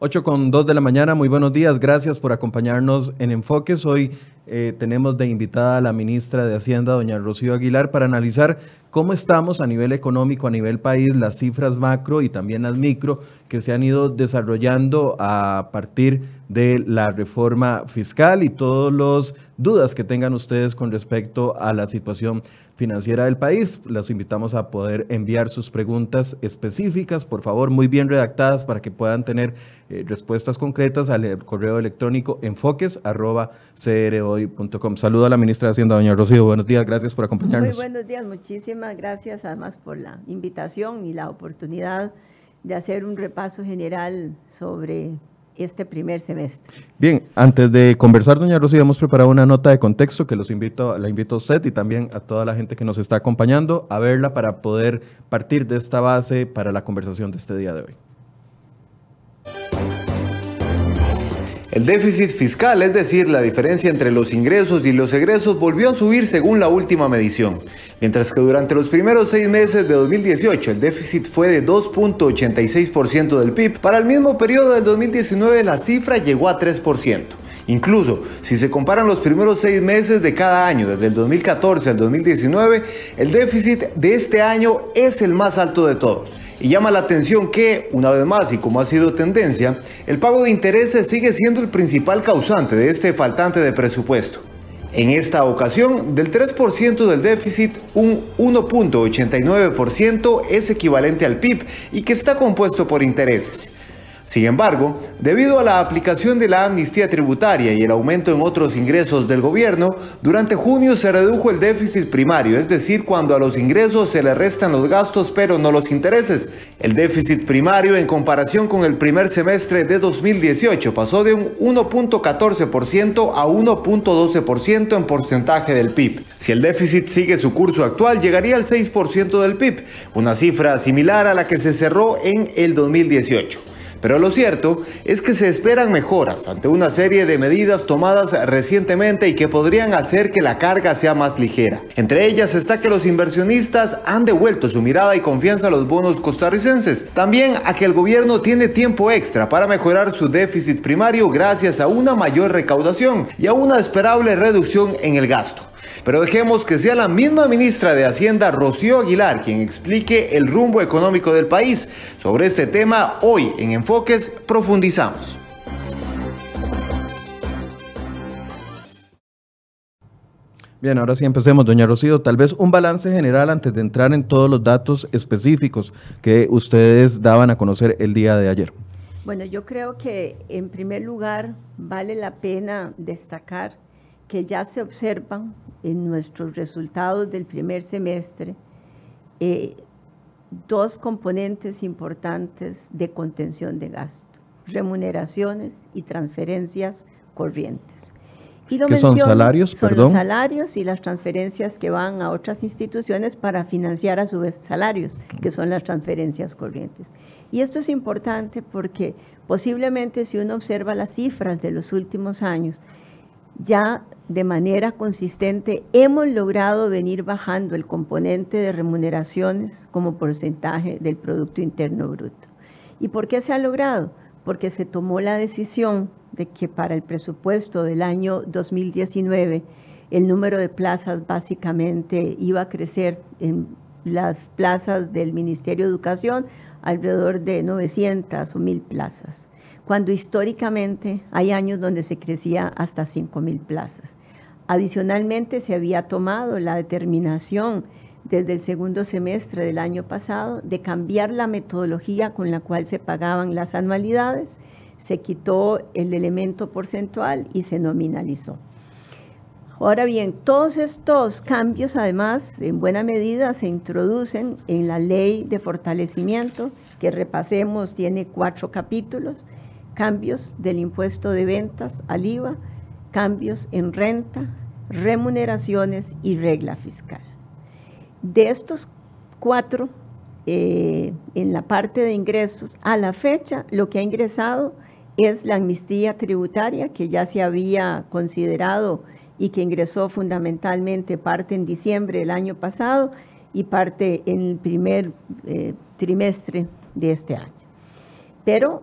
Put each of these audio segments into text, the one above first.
8 con 2 de la mañana, muy buenos días, gracias por acompañarnos en Enfoques. Hoy eh, tenemos de invitada a la ministra de Hacienda, doña Rocío Aguilar, para analizar cómo estamos a nivel económico, a nivel país, las cifras macro y también las micro que se han ido desarrollando a partir de la reforma fiscal y todos los dudas que tengan ustedes con respecto a la situación financiera del país. Los invitamos a poder enviar sus preguntas específicas, por favor, muy bien redactadas para que puedan tener eh, respuestas concretas al correo electrónico enfoques.crohoy.com. Saludo a la ministra de Hacienda, doña Rocío. Buenos días, gracias por acompañarnos. Muy buenos días, muchísimas gracias además por la invitación y la oportunidad de hacer un repaso general sobre este primer semestre. Bien, antes de conversar, doña Rocío, hemos preparado una nota de contexto que los invito, la invito a usted y también a toda la gente que nos está acompañando a verla para poder partir de esta base para la conversación de este día de hoy. El déficit fiscal, es decir, la diferencia entre los ingresos y los egresos, volvió a subir según la última medición. Mientras que durante los primeros seis meses de 2018 el déficit fue de 2.86% del PIB, para el mismo periodo del 2019 la cifra llegó a 3%. Incluso, si se comparan los primeros seis meses de cada año, desde el 2014 al 2019, el déficit de este año es el más alto de todos. Y llama la atención que, una vez más y como ha sido tendencia, el pago de intereses sigue siendo el principal causante de este faltante de presupuesto. En esta ocasión, del 3% del déficit, un 1.89% es equivalente al PIB y que está compuesto por intereses. Sin embargo, debido a la aplicación de la amnistía tributaria y el aumento en otros ingresos del gobierno, durante junio se redujo el déficit primario, es decir, cuando a los ingresos se le restan los gastos pero no los intereses. El déficit primario en comparación con el primer semestre de 2018 pasó de un 1.14% a 1.12% en porcentaje del PIB. Si el déficit sigue su curso actual, llegaría al 6% del PIB, una cifra similar a la que se cerró en el 2018. Pero lo cierto es que se esperan mejoras ante una serie de medidas tomadas recientemente y que podrían hacer que la carga sea más ligera. Entre ellas está que los inversionistas han devuelto su mirada y confianza a los bonos costarricenses. También a que el gobierno tiene tiempo extra para mejorar su déficit primario gracias a una mayor recaudación y a una esperable reducción en el gasto. Pero dejemos que sea la misma ministra de Hacienda, Rocío Aguilar, quien explique el rumbo económico del país. Sobre este tema, hoy en Enfoques profundizamos. Bien, ahora sí empecemos, doña Rocío. Tal vez un balance general antes de entrar en todos los datos específicos que ustedes daban a conocer el día de ayer. Bueno, yo creo que en primer lugar vale la pena destacar que ya se observan en nuestros resultados del primer semestre eh, dos componentes importantes de contención de gasto, remuneraciones y transferencias corrientes. Y ¿Qué son salarios? Son los salarios y las transferencias que van a otras instituciones para financiar a su vez salarios, que son las transferencias corrientes. Y esto es importante porque posiblemente si uno observa las cifras de los últimos años, ya de manera consistente hemos logrado venir bajando el componente de remuneraciones como porcentaje del Producto Interno Bruto. ¿Y por qué se ha logrado? Porque se tomó la decisión de que para el presupuesto del año 2019 el número de plazas básicamente iba a crecer en las plazas del Ministerio de Educación alrededor de 900 o 1000 plazas, cuando históricamente hay años donde se crecía hasta 5000 plazas. Adicionalmente, se había tomado la determinación desde el segundo semestre del año pasado de cambiar la metodología con la cual se pagaban las anualidades, se quitó el elemento porcentual y se nominalizó. Ahora bien, todos estos cambios además en buena medida se introducen en la ley de fortalecimiento, que repasemos, tiene cuatro capítulos, cambios del impuesto de ventas al IVA, cambios en renta, remuneraciones y regla fiscal. De estos cuatro, eh, en la parte de ingresos, a la fecha lo que ha ingresado es la amnistía tributaria que ya se había considerado y que ingresó fundamentalmente parte en diciembre del año pasado y parte en el primer eh, trimestre de este año. Pero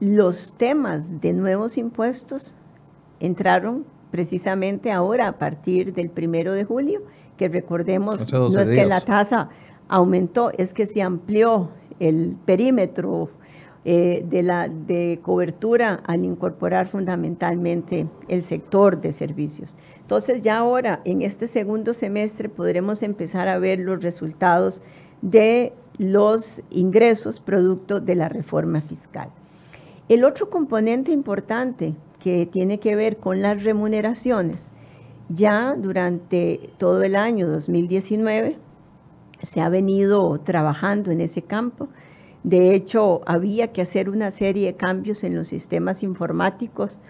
los temas de nuevos impuestos entraron precisamente ahora a partir del primero de julio, que recordemos, no es que la tasa aumentó, es que se amplió el perímetro eh, de, la, de cobertura al incorporar fundamentalmente el sector de servicios. Entonces ya ahora, en este segundo semestre, podremos empezar a ver los resultados de los ingresos producto de la reforma fiscal. El otro componente importante que tiene que ver con las remuneraciones, ya durante todo el año 2019 se ha venido trabajando en ese campo. De hecho, había que hacer una serie de cambios en los sistemas informáticos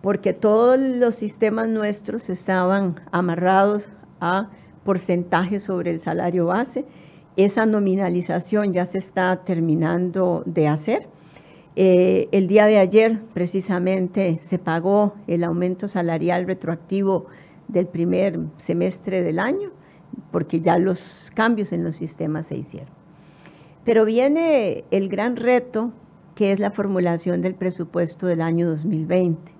porque todos los sistemas nuestros estaban amarrados a porcentajes sobre el salario base. Esa nominalización ya se está terminando de hacer eh, el día de ayer precisamente se pagó el aumento salarial retroactivo del primer semestre del año, porque ya los cambios en los sistemas se hicieron. Pero viene el gran reto, que es la formulación del presupuesto del año 2020,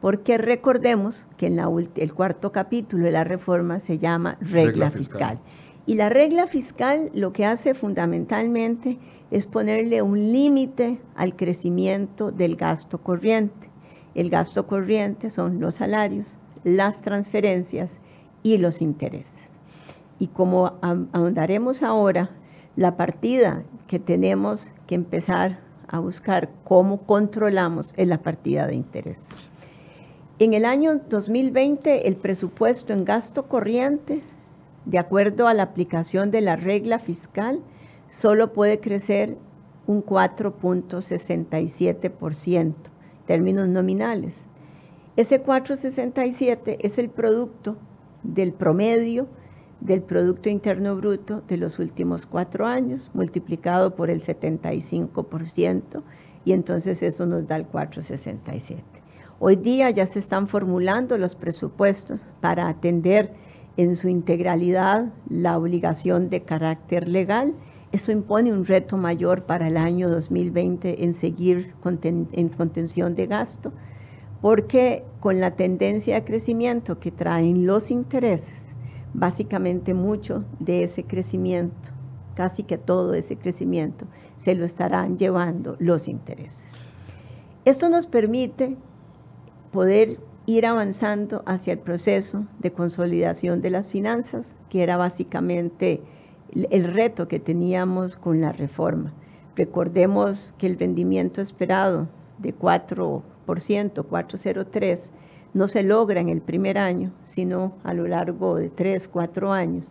porque recordemos que en el cuarto capítulo de la reforma se llama regla, fiscal. Y la regla fiscal lo que hace fundamentalmente es ponerle un límite al crecimiento del gasto corriente. El gasto corriente son los salarios, las transferencias y los intereses. Y como ahondaremos ahora, la partida que tenemos que empezar a buscar cómo controlamos es la partida de intereses. En el año 2020, el presupuesto en gasto corriente, de acuerdo a la aplicación de la regla fiscal, solo puede crecer un 4.67%, términos nominales. Ese 4.67 es el producto del promedio del Producto Interno Bruto de los últimos cuatro años, multiplicado por el 75%, y entonces eso nos da el 4.67. Hoy día ya se están formulando los presupuestos para atender en su integralidad la obligación de carácter legal eso impone un reto mayor para el año 2020 en seguir en contención de gasto, porque con la tendencia de crecimiento que traen los intereses, básicamente mucho de ese crecimiento, casi que todo ese crecimiento, se lo estarán llevando los intereses. Esto nos permite poder ir avanzando hacia el proceso de consolidación de las finanzas, que era básicamente el reto que teníamos con la reforma. Recordemos que el rendimiento esperado de 4%, 4,03, no se logra en el primer año, sino a lo largo de 3, 4 años.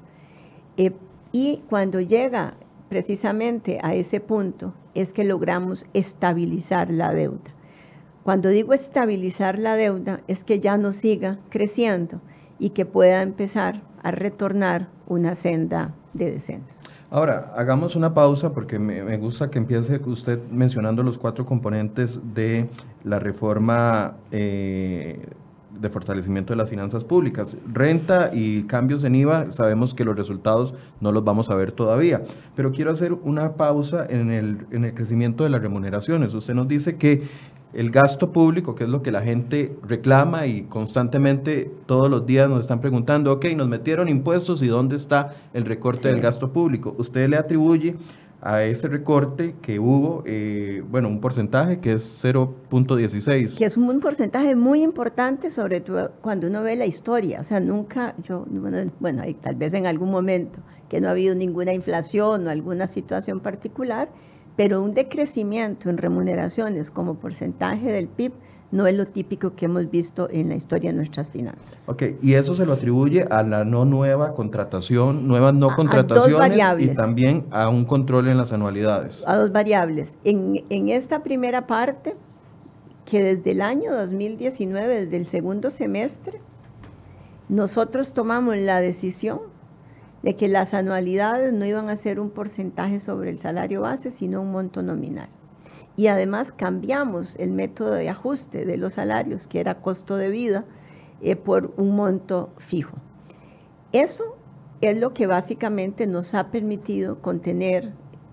Eh, y cuando llega precisamente a ese punto es que logramos estabilizar la deuda. Cuando digo estabilizar la deuda es que ya no siga creciendo y que pueda empezar a retornar una senda de descenso. Ahora, hagamos una pausa porque me, gusta que empiece usted mencionando los cuatro componentes de la reforma eh, de fortalecimiento de las finanzas públicas. Renta y cambios en IVA, sabemos que los resultados no los vamos a ver todavía, pero quiero hacer una pausa en el, en el crecimiento de las remuneraciones. Usted nos dice que el gasto público, que es lo que la gente reclama y constantemente todos los días nos están preguntando, ok, nos metieron impuestos y dónde está el recorte del gasto público. Usted le atribuye a ese recorte que hubo, eh, bueno, un porcentaje que es 0.16. Que es un porcentaje muy importante, sobre todo cuando uno ve la historia. O sea, nunca, yo, bueno, bueno tal vez en algún momento que no ha habido ninguna inflación o alguna situación particular, pero un decrecimiento en remuneraciones como porcentaje del PIB no es lo típico que hemos visto en la historia de nuestras finanzas. Ok, y eso se lo atribuye a la no nueva contratación, nuevas no contrataciones y también a un control en las anualidades. A dos variables. En, en esta primera parte, que desde el año 2019, desde el segundo semestre, nosotros tomamos la decisión de que las anualidades no iban a ser un porcentaje sobre el salario base, sino un monto nominal. Y además cambiamos el método de ajuste de los salarios, que era costo de vida, eh, por un monto fijo. Eso es lo que básicamente nos ha permitido contener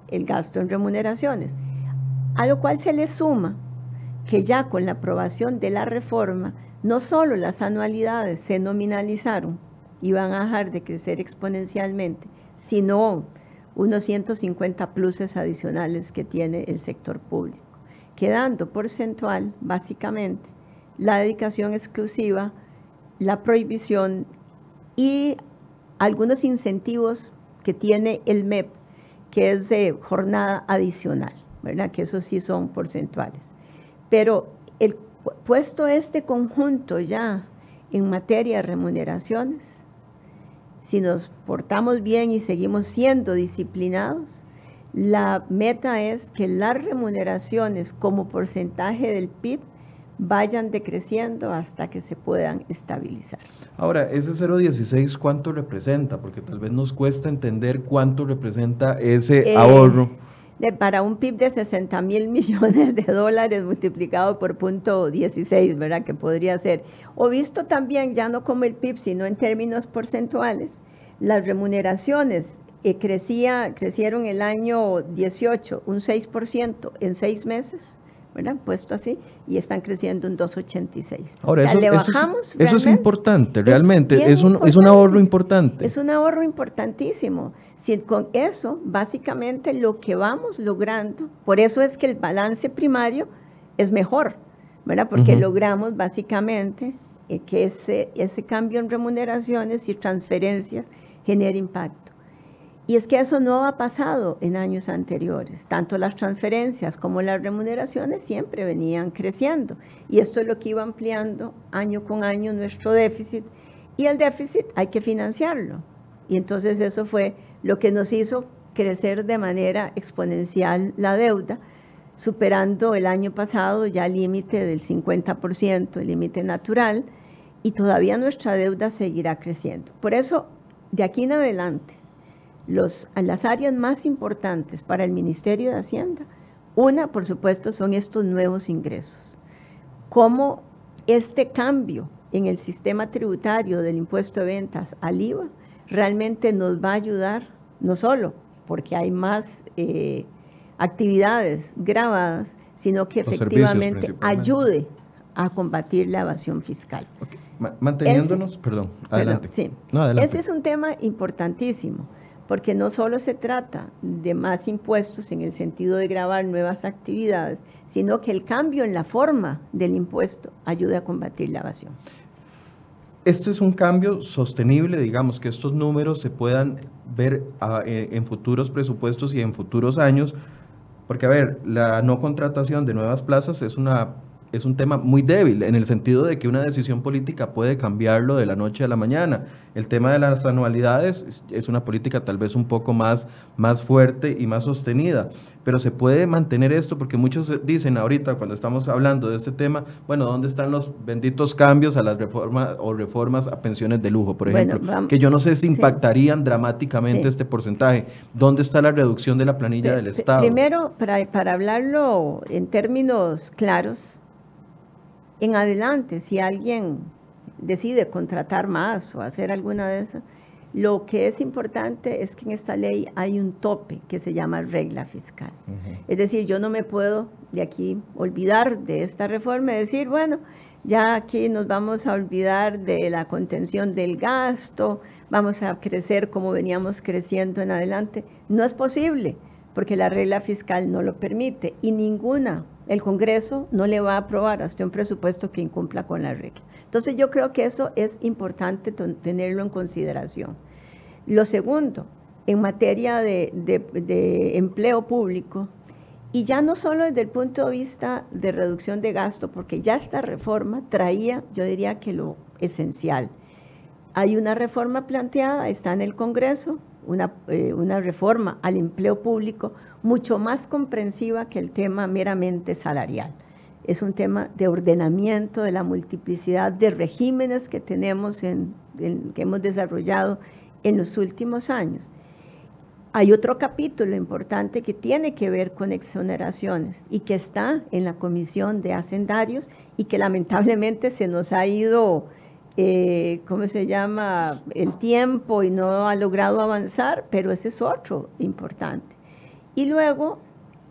el gasto en remuneraciones, a lo cual se le suma que ya con la aprobación de la reforma, no solo las anualidades se nominalizaron y van a dejar de crecer exponencialmente, sino unos 150 pluses adicionales que tiene el sector público, quedando porcentual básicamente la dedicación exclusiva, la prohibición y algunos incentivos que tiene el MEP, que es de jornada adicional, ¿verdad? Que esos sí son porcentuales. Pero el puesto este conjunto ya en materia de remuneraciones, si nos portamos bien y seguimos siendo disciplinados, la meta es que las remuneraciones como porcentaje del PIB vayan decreciendo hasta que se puedan estabilizar. Ahora, ese 0,16, ¿cuánto representa? Porque tal vez nos cuesta entender cuánto representa ese eh, ahorro para un PIB de 60 mil millones de dólares multiplicado por punto 16, ¿verdad? Que podría ser. O visto también, ya no como el PIB, sino en términos porcentuales, las remuneraciones eh, crecía, crecieron el año 18 un 6% en seis meses. ¿Verdad? Puesto así, y están creciendo un 2,86. Ahora, eso, eso, es, importante, realmente, es, un, es un ahorro importante. Es un ahorro importantísimo. Si con eso, básicamente lo que vamos logrando, por eso es que el balance primario es mejor, ¿verdad? Porque logramos básicamente eh, que ese, ese cambio en remuneraciones y transferencias genere impacto. Y es que eso no ha pasado en años anteriores. Tanto las transferencias como las remuneraciones siempre venían creciendo. Y esto es lo que iba ampliando año con año nuestro déficit. Y el déficit hay que financiarlo. Y entonces eso fue lo que nos hizo crecer de manera exponencial la deuda, superando el año pasado ya el límite del 50%, el límite natural, y todavía nuestra deuda seguirá creciendo. Por eso, de aquí en adelante, los, las áreas más importantes para el Ministerio de Hacienda, una, por supuesto, son estos nuevos ingresos. Cómo este cambio en el sistema tributario del impuesto de ventas al IVA realmente nos va a ayudar, no solo porque hay más eh, actividades grabadas, sino que efectivamente ayude a combatir la evasión fiscal. Manteniéndonos, perdón, adelante. sí, Ese es un tema importantísimo, porque no solo se trata de más impuestos en el sentido de grabar nuevas actividades, sino que el cambio en la forma del impuesto ayude a combatir la evasión. Esto es un cambio sostenible, digamos, que estos números se puedan ver ah, eh, en futuros presupuestos y en futuros años, porque, a ver, la no contratación de nuevas plazas es una es un tema muy débil en el sentido de que una decisión política puede cambiarlo de la noche a la mañana. El tema de las anualidades es una política tal vez un poco más, más fuerte y más sostenida, pero se puede mantener esto porque muchos dicen ahorita cuando estamos hablando de este tema, bueno, ¿dónde están los benditos cambios a las reformas o reformas a pensiones de lujo, por ejemplo? que yo no sé si impactarían dramáticamente este porcentaje. ¿Dónde está la reducción de la planilla del Estado? Primero, para, para hablarlo en términos claros, en adelante, si alguien decide contratar más o hacer alguna de esas, lo que es importante es que en esta ley hay un tope que se llama regla fiscal. Es decir, yo no me puedo de aquí olvidar de esta reforma y decir, bueno, ya aquí nos vamos a olvidar de la contención del gasto, vamos a crecer como veníamos creciendo en adelante. No es posible, porque la regla fiscal no lo permite y ninguna el Congreso no le va a aprobar hasta un presupuesto que incumpla con la regla. Entonces yo creo que eso es importante tenerlo en consideración. Lo segundo, en materia de, empleo público, y ya no solo desde el punto de vista de reducción de gasto, porque ya esta reforma traía, yo diría que lo esencial. Hay una reforma planteada, está en el Congreso, una, eh, una reforma al empleo público mucho más comprensiva que el tema meramente salarial. Es un tema de ordenamiento de la multiplicidad de regímenes que tenemos, en, que hemos desarrollado en los últimos años. Hay otro capítulo importante que tiene que ver con exoneraciones y que está en la Comisión de Hacendarios y que lamentablemente se nos ha ido eh, ¿cómo se llama?, el tiempo y no ha logrado avanzar, pero ese es otro importante. Y luego,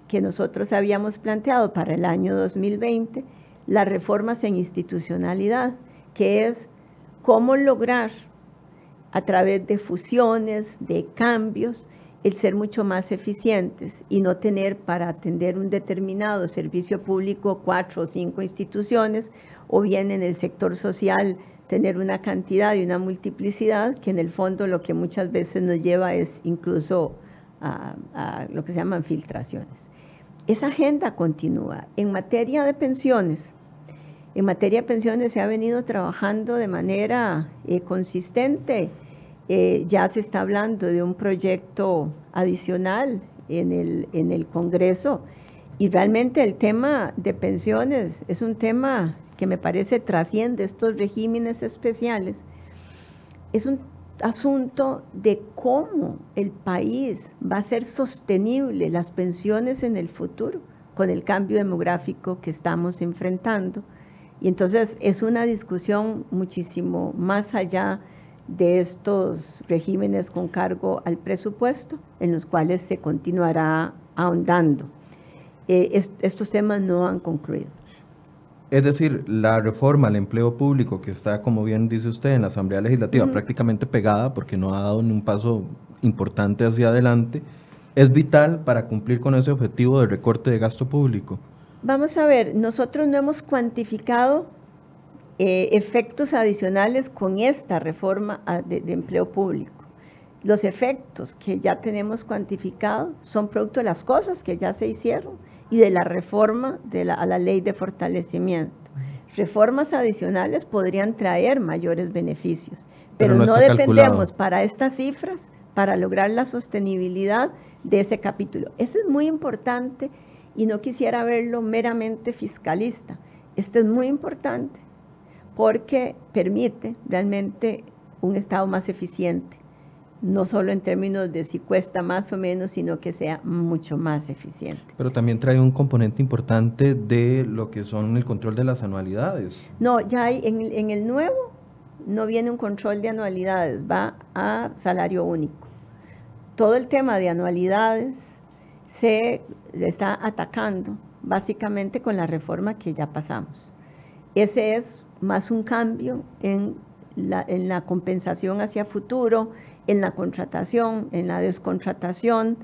que nosotros habíamos planteado para el año 2020, las reformas en institucionalidad, que es cómo lograr a través de fusiones, de cambios, el ser mucho más eficientes y no tener para atender un determinado servicio público cuatro o cinco instituciones o bien en el sector social tener una cantidad y una multiplicidad que en el fondo lo que muchas veces nos lleva es incluso a, a lo que se llaman filtraciones. Esa agenda continúa. En materia de pensiones, en materia de pensiones se ha venido trabajando de manera eh, consistente. Eh, ya se está hablando de un proyecto adicional en el, en el Congreso y realmente el tema de pensiones es un tema que me parece trasciende estos regímenes especiales. Es un asunto de cómo el país va a ser sostenible las pensiones en el futuro con el cambio demográfico que estamos enfrentando y entonces es una discusión muchísimo más allá de estos regímenes con cargo al presupuesto, en los cuales se continuará ahondando. Eh, estos temas no han concluido. Es decir, la reforma al empleo público que está, como bien dice usted, en la Asamblea Legislativa prácticamente pegada porque no ha dado ni un paso importante hacia adelante, es vital para cumplir con ese objetivo de recorte de gasto público. Vamos a ver, nosotros no hemos cuantificado eh, efectos adicionales con esta reforma ah, de, empleo público. Los efectos que ya tenemos cuantificados son producto de las cosas que ya se hicieron y de la reforma de la, a la ley de fortalecimiento. Reformas adicionales podrían traer mayores beneficios, pero, no, dependemos para estas cifras para lograr la sostenibilidad de ese capítulo. Eso es muy importante y no quisiera verlo meramente fiscalista. Esto es muy importante porque permite realmente un Estado más eficiente, no solo en términos de si cuesta más o menos, sino que sea mucho más eficiente. Pero también trae un componente importante de lo que son el control de las anualidades. No, ya hay, en, en el nuevo no viene un control de anualidades, va a salario único. Todo el tema de anualidades se está atacando básicamente con la reforma que ya pasamos. Ese es más un cambio en la, en la compensación hacia futuro, en la contratación, en la descontratación,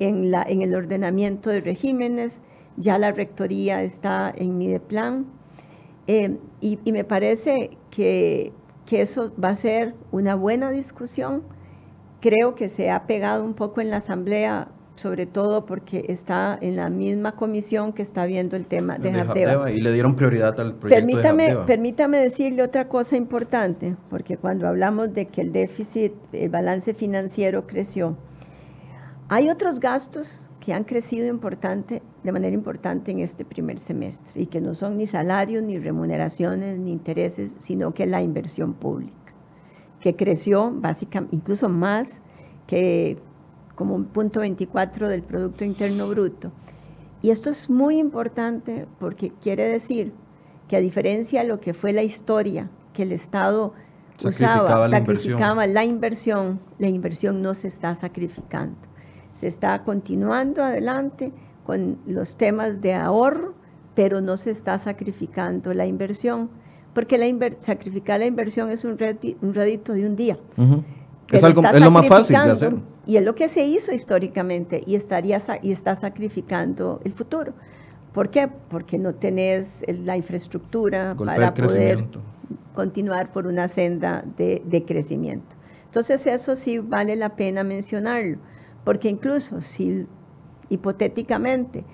en, el ordenamiento de regímenes. Ya la rectoría está en mi de plan. Eh, y, me parece que eso va a ser una buena discusión. Creo que se ha pegado un poco en la Asamblea sobre todo porque está en la misma comisión que está viendo el tema de, de Y le dieron prioridad al proyecto permítame, Permítame decirle otra cosa importante, porque cuando hablamos de que el déficit, el balance financiero creció, hay otros gastos que han crecido importante, de manera importante en este primer semestre y que no son ni salarios, ni remuneraciones, ni intereses, sino que la inversión pública, que creció básicamente incluso más que como un punto 24 del Producto Interno Bruto. Y esto es muy importante porque quiere decir que a diferencia de lo que fue la historia, que el Estado usaba, la sacrificaba la inversión, la inversión no se está sacrificando. Se está continuando adelante con los temas de ahorro, pero no se está sacrificando la inversión, porque la sacrificar la inversión es un, rédito, de un día. Es, algo, es lo más fácil de hacer. Y es lo que se hizo históricamente y, estaría, y está sacrificando el futuro. ¿Por qué? Porque no tenés la infraestructura para poder continuar por una senda de, de, crecimiento. Entonces eso sí vale la pena mencionarlo, porque incluso si hipotéticamente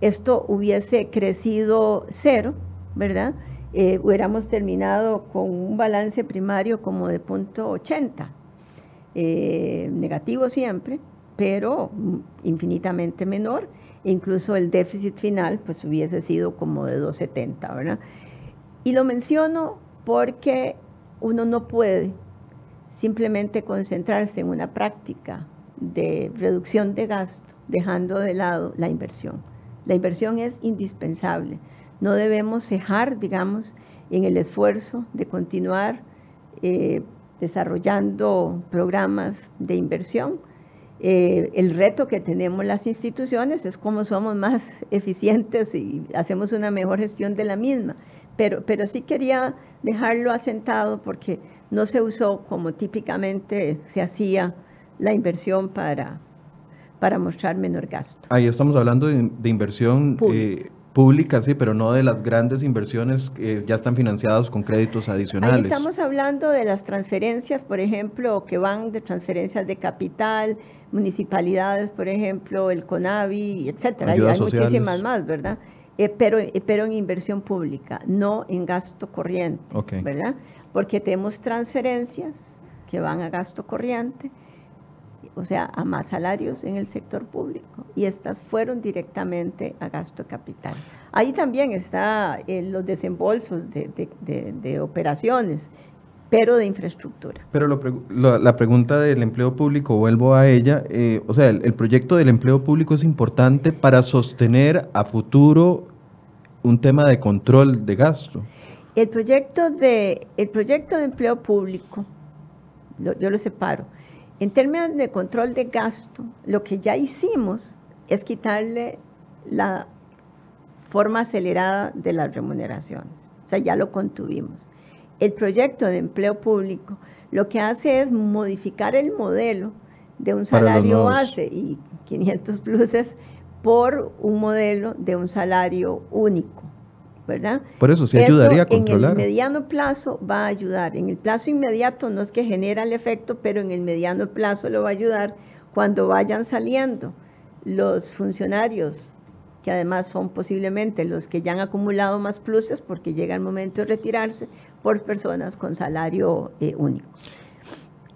esto hubiese crecido cero, ¿verdad? Eh, hubiéramos terminado con un balance primario como de punto 80 eh, negativo siempre, pero infinitamente menor. Incluso el déficit final pues hubiese sido como de 270, ¿verdad? Y lo menciono porque uno no puede simplemente concentrarse en una práctica de reducción de gasto, dejando de lado la inversión. La inversión es indispensable. No debemos cejar, digamos, en el esfuerzo de continuar eh, desarrollando programas de inversión Eh, el reto que tenemos las instituciones es cómo somos más eficientes y hacemos una mejor gestión de la misma. Pero, pero sí quería dejarlo asentado porque no se usó como típicamente se hacía la inversión para, para mostrar menor gasto. Ahí estamos hablando de, inversión eh, pública, sí, pero no de las grandes inversiones que ya están financiadas con créditos adicionales. Ahí estamos hablando de las transferencias, por ejemplo, que van de transferencias de capital, municipalidades, por ejemplo, el CONAVI, etcétera. hay muchísimas más, ¿verdad? Eh, pero, eh, pero en inversión pública, no en gasto corriente, ¿verdad? Porque tenemos transferencias que van a gasto corriente, o sea, a más salarios en el sector público, y estas fueron directamente a gasto capital. Ahí también están eh, los desembolsos de, operaciones, pero de infraestructura. Pero la pregunta del empleo público, vuelvo a ella, eh, o sea, el, proyecto del empleo público es importante para sostener a futuro un tema de control de gasto. El proyecto de, el proyecto de empleo público, yo lo separo, en términos de control de gasto, lo que ya hicimos es quitarle la forma acelerada de las remuneraciones. O sea, ya lo contuvimos. El proyecto de empleo público lo que hace es modificar el modelo de un salario base y 500 pluses por un modelo de un salario único. ¿Verdad? Por eso sí ayudaría a controlar. En el mediano plazo va a ayudar. En el plazo inmediato no es que genera el efecto, pero en el mediano plazo lo va a ayudar cuando vayan saliendo los funcionarios, que además son posiblemente los que ya han acumulado más pluses porque llega el momento de retirarse por personas con salario eh, único.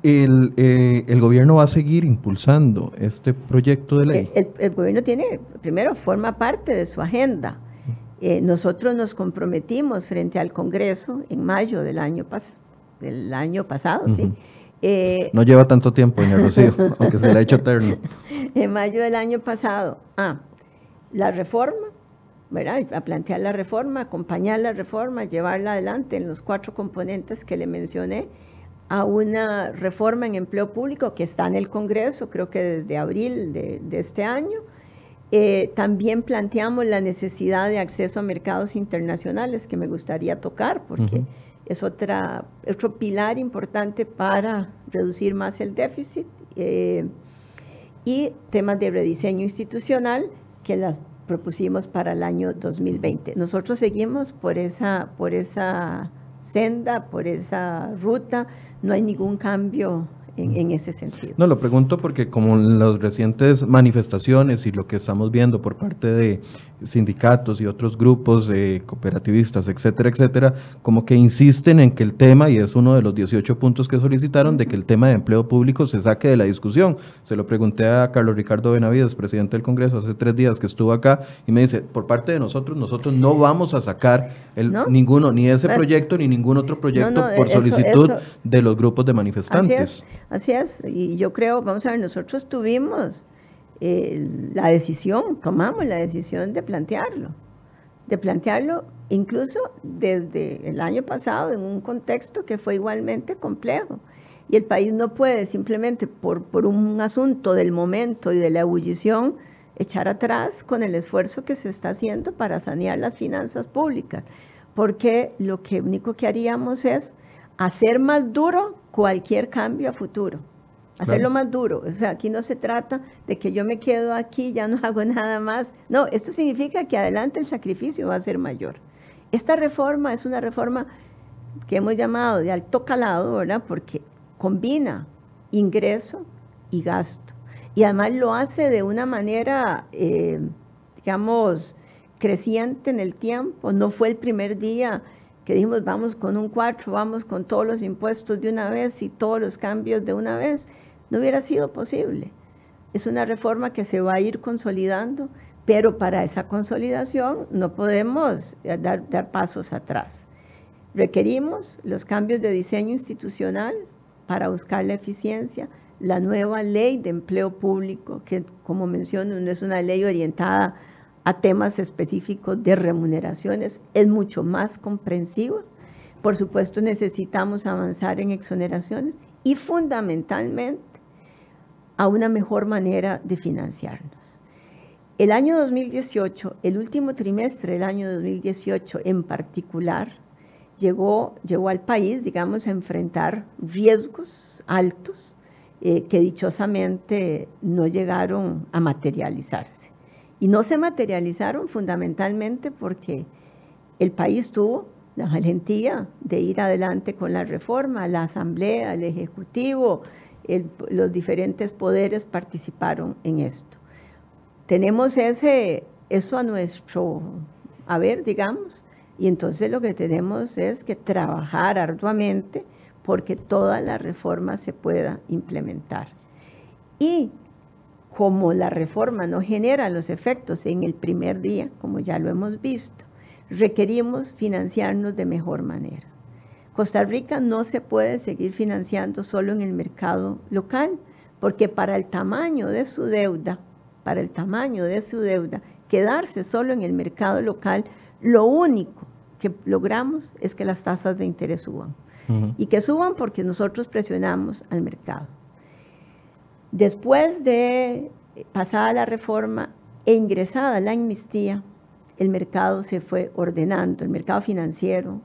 El, eh, el, gobierno va a seguir impulsando este proyecto de ley? el, gobierno tiene, primero, forma parte de su agenda. Eh, nosotros nos comprometimos frente al Congreso en mayo del año, del año pasado, ¿sí? Eh, no lleva tanto tiempo, doña Rocío, aunque se le ha hecho eterno. En mayo del año pasado, ah, la reforma, ¿verdad? A plantear la reforma, acompañar la reforma, llevarla adelante en los cuatro componentes que le mencioné, a una reforma en empleo público que está en el Congreso, creo que desde abril de este año, eh, también planteamos la necesidad de acceso a mercados internacionales, que me gustaría tocar, porque es otra, otro pilar importante para reducir más el déficit. Eh, y temas de rediseño institucional, que las propusimos para el año 2020. Nosotros seguimos por esa, por esa senda, por esa ruta, no hay ningún cambio en, ese sentido. No, lo pregunto porque como las recientes manifestaciones y lo que estamos viendo por parte de sindicatos y otros grupos de cooperativistas, etcétera, etcétera, como que insisten en que el tema, y es uno de los 18 puntos que solicitaron, de que el tema de empleo público se saque de la discusión. Se lo pregunté a Carlos Ricardo Benavides, presidente del Congreso, hace tres días que estuvo acá, y me dice, por parte de nosotros, nosotros no vamos a sacar el, ninguno, ni ese pues, proyecto, ni ningún otro proyecto por solicitud de los grupos de manifestantes. Así es, y yo creo, vamos a ver, nosotros tuvimos eh, la decisión, tomamos la decisión de plantearlo, de plantearlo incluso desde el año pasado en un contexto que fue igualmente complejo. Y el país no puede simplemente por, por un asunto del momento y de la ebullición echar atrás con el esfuerzo que se está haciendo para sanear las finanzas públicas, porque lo que único que haríamos es hacer más duro cualquier cambio a futuro hacerlo más duro. O sea, aquí no se trata de que yo me quedo aquí, ya no hago nada más. No, esto significa que adelante el sacrificio va a ser mayor. Esta reforma es una reforma que hemos llamado de alto calado, ¿verdad? Porque combina ingreso y gasto. Y además lo hace de una manera, eh, digamos, creciente en el tiempo. No fue el primer día que dijimos vamos con un 4, vamos con todos los impuestos de una vez y todos los cambios de una vez no hubiera sido posible. Es una reforma que se va a ir consolidando, pero para esa consolidación no podemos eh, dar, dar pasos atrás. Requerimos los cambios de diseño institucional para buscar la eficiencia, la nueva ley de empleo público, que como menciono no es una ley orientada a temas específicos de remuneraciones, es mucho más comprensiva. Por supuesto necesitamos avanzar en exoneraciones y fundamentalmente a una mejor manera de financiarnos. El año 2018, el último trimestre del año 2018 en particular, llegó, llegó al país, digamos, a enfrentar riesgos altos eh, que dichosamente no llegaron a materializarse. Y no se materializaron fundamentalmente porque el país tuvo la valentía de ir adelante con la reforma, la Asamblea, el Ejecutivo, los diferentes poderes participaron en esto. Tenemos ese, eso a nuestro haber, digamos, y entonces lo que tenemos es que trabajar arduamente porque toda la reforma se pueda implementar. Y como la reforma no genera los efectos en el primer día, como ya lo hemos visto, requerimos financiarnos de mejor manera. Costa Rica no se puede seguir financiando solo en el mercado local, porque para el tamaño de su deuda, para el tamaño de su deuda, quedarse solo en el mercado local, lo único que logramos es que las tasas de interés suban. Y que suban porque nosotros presionamos al mercado. Después de pasada la reforma e ingresada la amnistía, el mercado se fue ordenando, el mercado financiero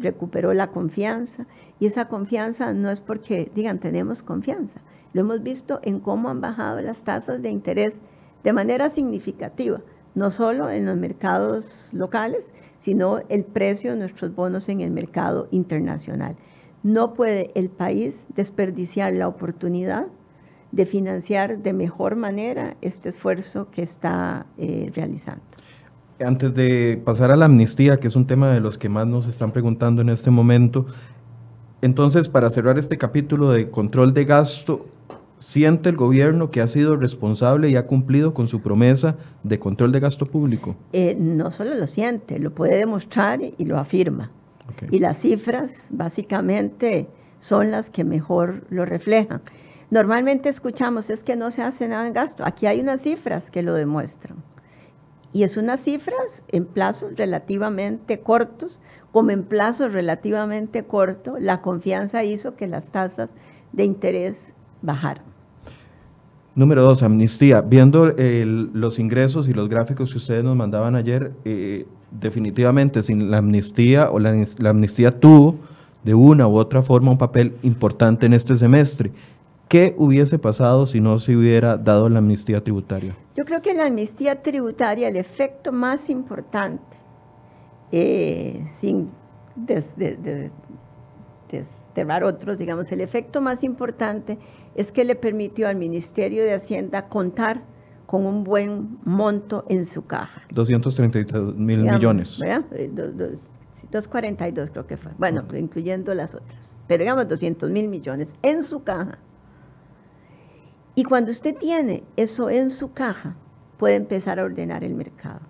recuperó la confianza y esa confianza no es porque digan tenemos confianza, lo hemos visto en cómo han bajado las tasas de interés de manera significativa, no solo en los mercados locales, sino el precio de nuestros bonos en el mercado internacional. No puede el país desperdiciar la oportunidad de financiar de mejor manera este esfuerzo que está eh, realizando. Antes de pasar a la amnistía, que es un tema de los que más nos están preguntando en este momento, entonces para cerrar este capítulo de control de gasto, ¿siente el gobierno que ha sido responsable y ha cumplido con su promesa de control de gasto público? Eh, no solo lo siente, lo puede demostrar y lo afirma. Y las cifras básicamente son las que mejor lo reflejan. Normalmente escuchamos, es que no se hace nada en gasto. Aquí hay unas cifras que lo demuestran. Y es unas cifras en plazos relativamente cortos, como en plazos relativamente cortos, la confianza hizo que las tasas de interés bajaran. Número dos, amnistía. Viendo los ingresos y los gráficos que ustedes nos mandaban ayer, eh, definitivamente sin la amnistía o la, la amnistía tuvo de una u otra forma un papel importante en este semestre. ¿Qué hubiese pasado si no se hubiera dado la amnistía tributaria? Yo creo que la amnistía tributaria, el efecto más importante, eh, sin desterrar otros, digamos, el efecto más importante es que le permitió al Ministerio de Hacienda contar con un buen monto en su caja. 232 mil millones. ¿verdad? 242 eh, creo que fue, bueno, incluyendo las otras, pero digamos 200 mil millones en su caja y cuando usted tiene eso en su caja, puede empezar a ordenar el mercado.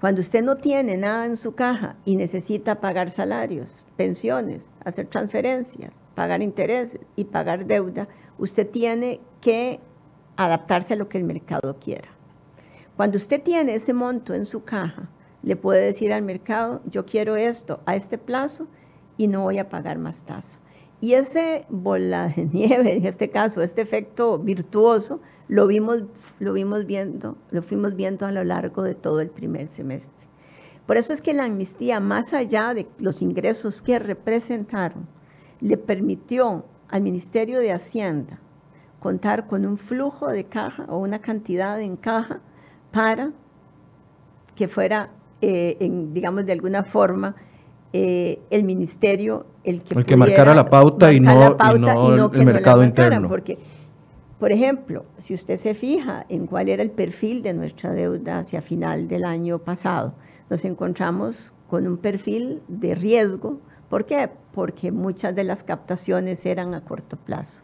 Cuando usted no tiene nada en su caja y necesita pagar salarios, pensiones, hacer transferencias, pagar intereses y pagar deuda, usted tiene que adaptarse a lo que el mercado quiera. Cuando usted tiene ese monto en su caja, le puede decir al mercado, yo quiero esto a este plazo y no voy a pagar más tasa. Y ese bola de nieve, en este caso, este efecto virtuoso, lo vimos, lo vimos viendo, lo fuimos viendo a lo largo de todo el primer semestre. Por eso es que la amnistía, más allá de los ingresos que representaron, le permitió al Ministerio de Hacienda contar con un flujo de caja o una cantidad en caja para que fuera, eh, digamos, de alguna forma, eh, el ministerio el que, el que marcara la pauta, y no, el mercado interno. Porque, por ejemplo, si usted se fija en cuál era el perfil de nuestra deuda hacia final del año pasado, nos encontramos con un perfil de riesgo. ¿Por qué? Porque muchas de las captaciones eran a corto plazo.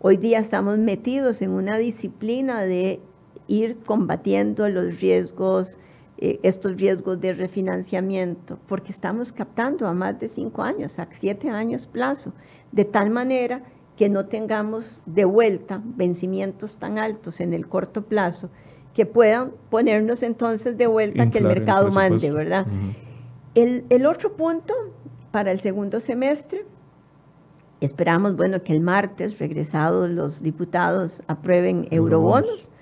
Hoy día estamos metidos en una disciplina de ir combatiendo los riesgos eh, estos riesgos de refinanciamiento, porque estamos captando a más de cinco años, a siete años plazo, de tal manera que no tengamos de vuelta vencimientos tan altos en el corto plazo que puedan ponernos entonces de vuelta que el mercado mande, ¿verdad? el, el otro punto para el segundo semestre Esperamos, bueno, que el martes, regresados los diputados, aprueben eurobonos.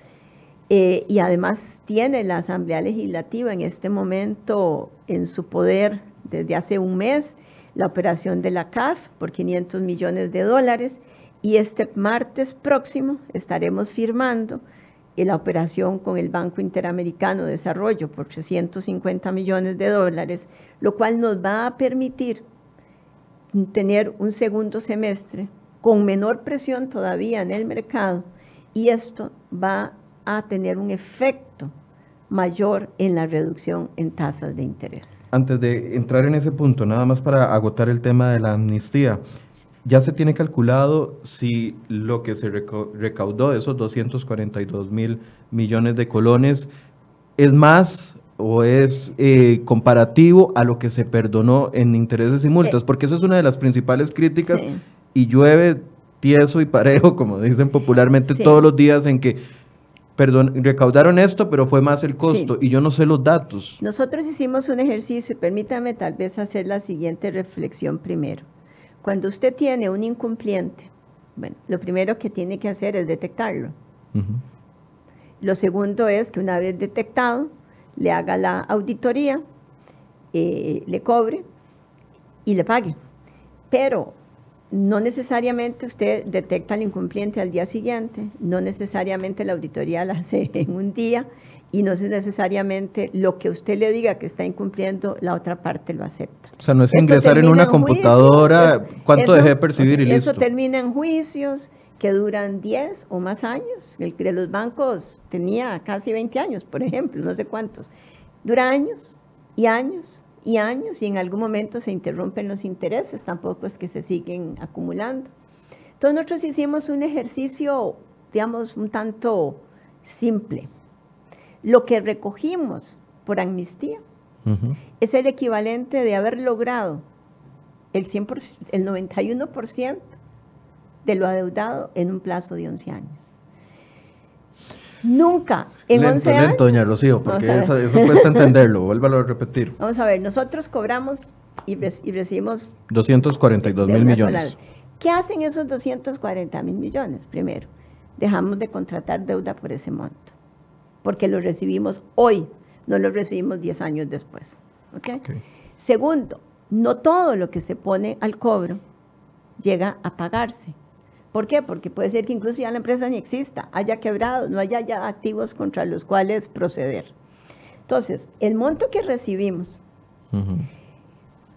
Eh, y además tiene la Asamblea Legislativa en este momento en su poder desde hace un mes la operación de la CAF por 500 millones de dólares y este martes próximo estaremos firmando la operación con el Banco Interamericano de Desarrollo por 350 millones de dólares, lo cual nos va a permitir tener un segundo semestre con menor presión todavía en el mercado y esto va a tener un efecto mayor en la reducción en tasas de interés. Antes de entrar en ese punto, nada más para agotar el tema de la amnistía, ya se tiene calculado si lo que se recaudó de esos 242 mil millones de colones es más o es eh, comparativo a lo que se perdonó en intereses y multas, porque esa es una de las principales críticas y llueve tieso y parejo, como dicen popularmente, todos los días en que perdón, recaudaron esto, pero fue más el costo y yo no sé los datos. Nosotros hicimos un ejercicio y permítame tal vez hacer la siguiente reflexión primero. Cuando usted tiene un incumpliente, bueno, lo primero que tiene que hacer es detectarlo. Lo segundo es que una vez detectado, le haga la auditoría, eh, le cobre y le pague. Pero no necesariamente usted detecta el incumpliente al día siguiente, no necesariamente la auditoría la hace en un día y no es necesariamente lo que usted le diga que está incumpliendo, la otra parte lo acepta. O sea, no es ingresar en una computadora, cuánto dejé de percibir y listo. Eso termina en juicios que duran 10 o más años. El de los bancos tenía casi 20 años, por ejemplo, no sé cuántos. Dura años y años y años y en algún momento se interrumpen los intereses, tampoco es que se siguen acumulando. Entonces nosotros hicimos un ejercicio, digamos, un tanto simple. Lo que recogimos por amnistía es el equivalente de haber logrado el, 100%, el 91% de lo adeudado en un plazo de 11 años. Nunca en lento, 11 años. Lento, doña Rocío, porque eso, cuesta entenderlo. Vuélvalo a repetir. Vamos a ver, nosotros cobramos y, recibimos 242 mil millones. ¿Qué hacen esos 240 mil millones? Primero, dejamos de contratar deuda por ese monto, porque lo recibimos hoy, no lo recibimos 10 años después. ¿okay? Segundo, no todo lo que se pone al cobro llega a pagarse. ¿Por qué? Porque puede ser que incluso ya la empresa ni exista, haya quebrado, no haya ya activos contra los cuales proceder. Entonces, el monto que recibimos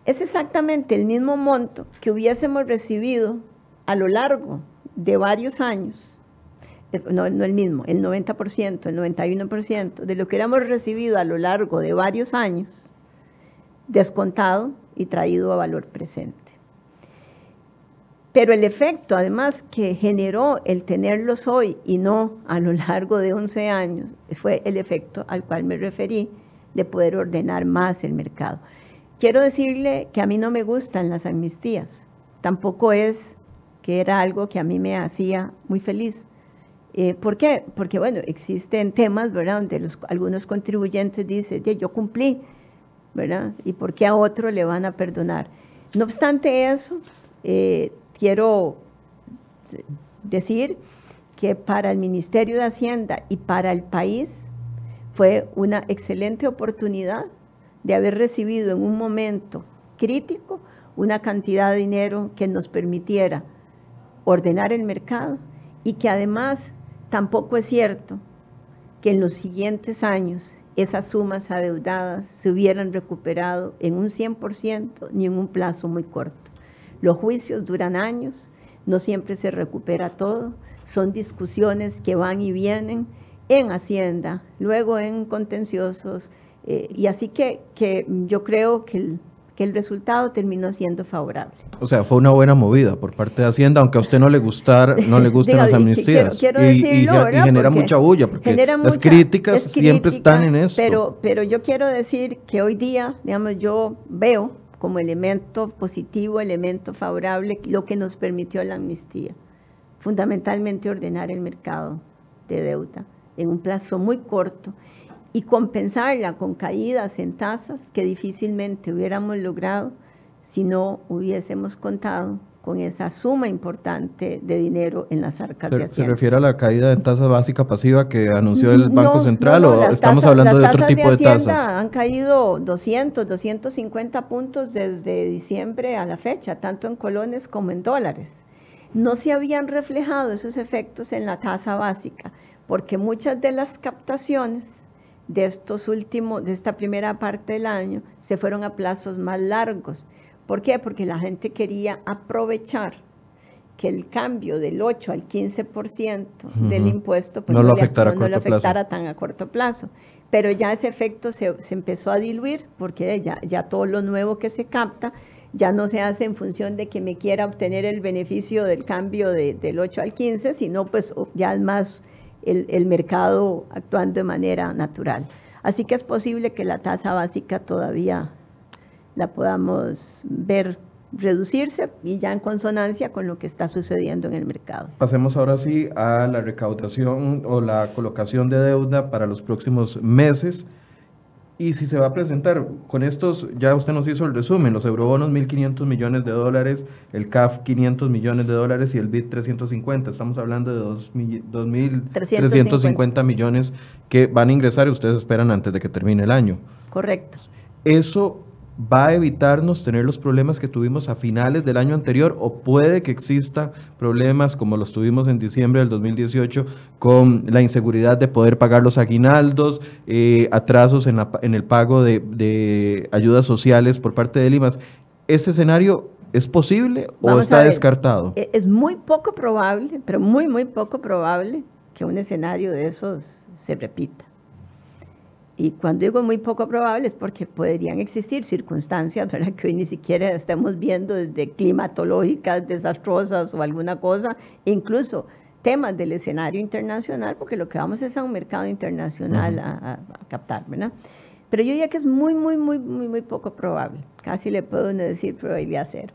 es exactamente el mismo monto que hubiésemos recibido a lo largo de varios años, eh, no, no el mismo, el 90%, el 91% de lo que hubiéramos recibido a lo largo de varios años, descontado y traído a valor presente. Pero el efecto, además, que generó el tenerlos hoy y no a lo largo de 11 años, fue el efecto al cual me referí de poder ordenar más el mercado. Quiero decirle que a mí no me gustan las amnistías. Tampoco es que era algo que a mí me hacía muy feliz. Eh, ¿Por qué? Porque, bueno, existen temas, ¿verdad?, donde los, algunos contribuyentes dicen, yo cumplí, ¿verdad? ¿Y por qué a otro le van a perdonar? No obstante eso, eh, quiero decir que para el Ministerio de Hacienda y para el país fue una excelente oportunidad de haber recibido en un momento crítico una cantidad de dinero que nos permitiera ordenar el mercado y que además tampoco es cierto que en los siguientes años esas sumas adeudadas se hubieran recuperado en un 100% ni en un plazo muy corto. Los juicios duran años, no siempre se recupera todo, son discusiones que van y vienen en Hacienda, luego en contenciosos, eh, y así que, que yo creo que el, que el resultado terminó siendo favorable. O sea, fue una buena movida por parte de Hacienda, aunque a usted no le gustar, no le gusten las amnistías. y, genera mucha bulla, porque las críticas siempre están en eso. Pero, pero yo quiero decir que hoy día, digamos, yo veo como elemento positivo, elemento favorable, lo que nos permitió la amnistía. Fundamentalmente ordenar el mercado de deuda en un plazo muy corto y compensarla con caídas en tasas que difícilmente hubiéramos logrado si no hubiésemos contado con esa suma importante de dinero en las arcas ¿Se, de ¿Se refiere a la caída en tasa básica pasiva que anunció el Banco No, Central no, no, o estamos tasas- hablando de otro tipo de Hacienda tasas? Han caído 200, 250 puntos desde diciembre a la fecha, tanto en colones como en dólares. No se habían reflejado esos efectos en la tasa básica, porque muchas de las captaciones de estos últimos, de esta primera parte del año, se fueron a plazos más largos. ¿Por qué? Porque la gente quería aprovechar que el cambio del 8 al 15% del impuesto pues, No lo afectara a no plazo. afectara tan a corto plazo. Pero ya ese efecto se, se empezó a diluir porque ya, ya todo lo nuevo que se capta ya no se hace en función de que me quiera obtener el beneficio del cambio de- del 8 al 15, sino pues ya es más el, el mercado actuando de manera natural. Así que es posible que la tasa básica todavía la podamos ver reducirse y ya en consonancia con lo que está sucediendo en el mercado. Pasemos ahora sí a la recaudación o la colocación de deuda para los próximos meses. Y si se va a presentar con estos, ya usted nos hizo el resumen, los eurobonos 1.500 millones de dólares, el CAF 500 millones de dólares y el BID 350. Estamos hablando de dos mill- 2.350 millones que van a ingresar y ustedes esperan antes de que termine el año. Correcto. ¿Eso va a evitarnos tener los problemas que tuvimos a finales del año anterior o puede que exista problemas como los tuvimos en diciembre del 2018 con la inseguridad de poder pagar los aguinaldos, eh, atrasos en, la en el pago de, de ayudas sociales por parte de Limas? ¿Ese escenario es posible o Vamos está ver. descartado? E- Es muy poco probable, pero muy, muy poco probable que un escenario de esos se repita. Y cuando digo muy poco probable es porque podrían existir circunstancias ¿verdad? que hoy ni siquiera estamos viendo desde climatológicas desastrosas o alguna cosa, incluso temas del escenario internacional, porque lo que vamos es a un mercado internacional a, a- a captar, ¿verdad? Pero yo diría que es muy, muy, muy, muy, muy poco probable. Casi le puedo decir probabilidad cero.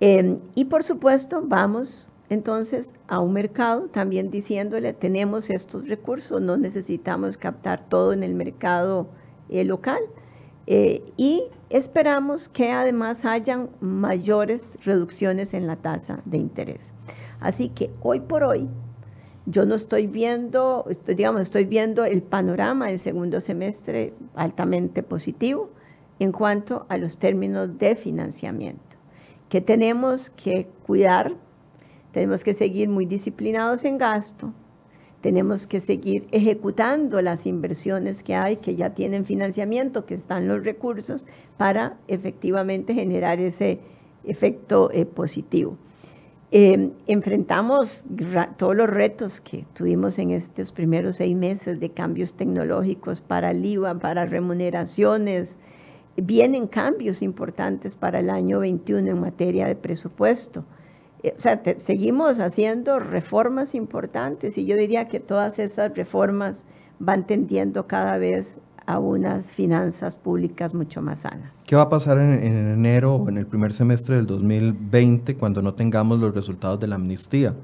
Eh, y por supuesto, vamos entonces a un mercado también diciéndole, tenemos estos recursos, no necesitamos captar todo en el mercado eh, local. eh, y esperamos que además hayan mayores reducciones en la tasa de interés. Así que hoy por hoy, yo no estoy viendo, digamos, estoy viendo el panorama del segundo semestre altamente positivo en cuanto a los términos de financiamiento, que tenemos que cuidar, tenemos que seguir muy disciplinados en gasto, tenemos que seguir ejecutando las inversiones que hay, que ya tienen financiamiento, que están los recursos, para efectivamente generar ese efecto eh, positivo. Eh, enfrentamos todos los retos que tuvimos en estos primeros seis meses de cambios tecnológicos para el IVA, para remuneraciones. Vienen cambios importantes para el año 21 en materia de presupuesto. Eh, o sea, te- seguimos haciendo reformas importantes y yo diría que todas esas reformas van tendiendo cada vez a unas finanzas públicas mucho más sanas. ¿Qué va a pasar en, en enero o en el primer semestre del 2020 cuando no tengamos los resultados de la amnistía?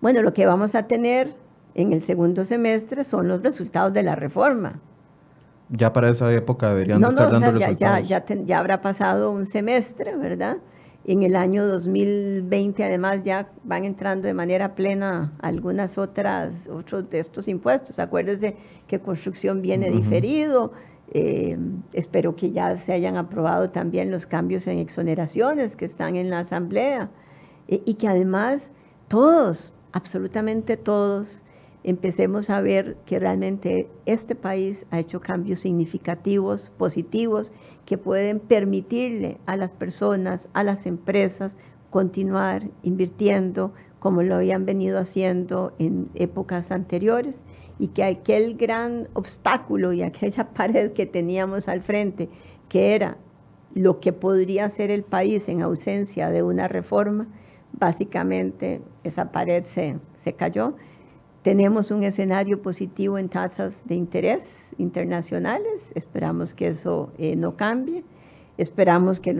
Bueno, lo que vamos a tener en el segundo semestre son los resultados de la reforma. Ya para esa época deberían No, estar no, o dando sea, ya, ya, resultados. ya, ten- ya habrá pasado un semestre, ¿verdad? En el año 2020 además ya van entrando de manera plena algunas otras, otros de estos impuestos. Acuérdese que construcción viene Ujú. diferido. eh, espero que ya se hayan aprobado también los cambios en exoneraciones que están en la Asamblea eh, y que además todos, absolutamente todos, empecemos a ver que realmente este país ha hecho cambios significativos, positivos, que pueden permitirle a las personas, a las empresas, continuar invirtiendo como lo habían venido haciendo en épocas anteriores y que aquel gran obstáculo y aquella pared que teníamos al frente, que era lo que podría ser el país en ausencia de una reforma, básicamente esa pared se, se cayó. Tenemos un escenario positivo en tasas de interés internacionales, esperamos que eso eh, no cambie, esperamos que,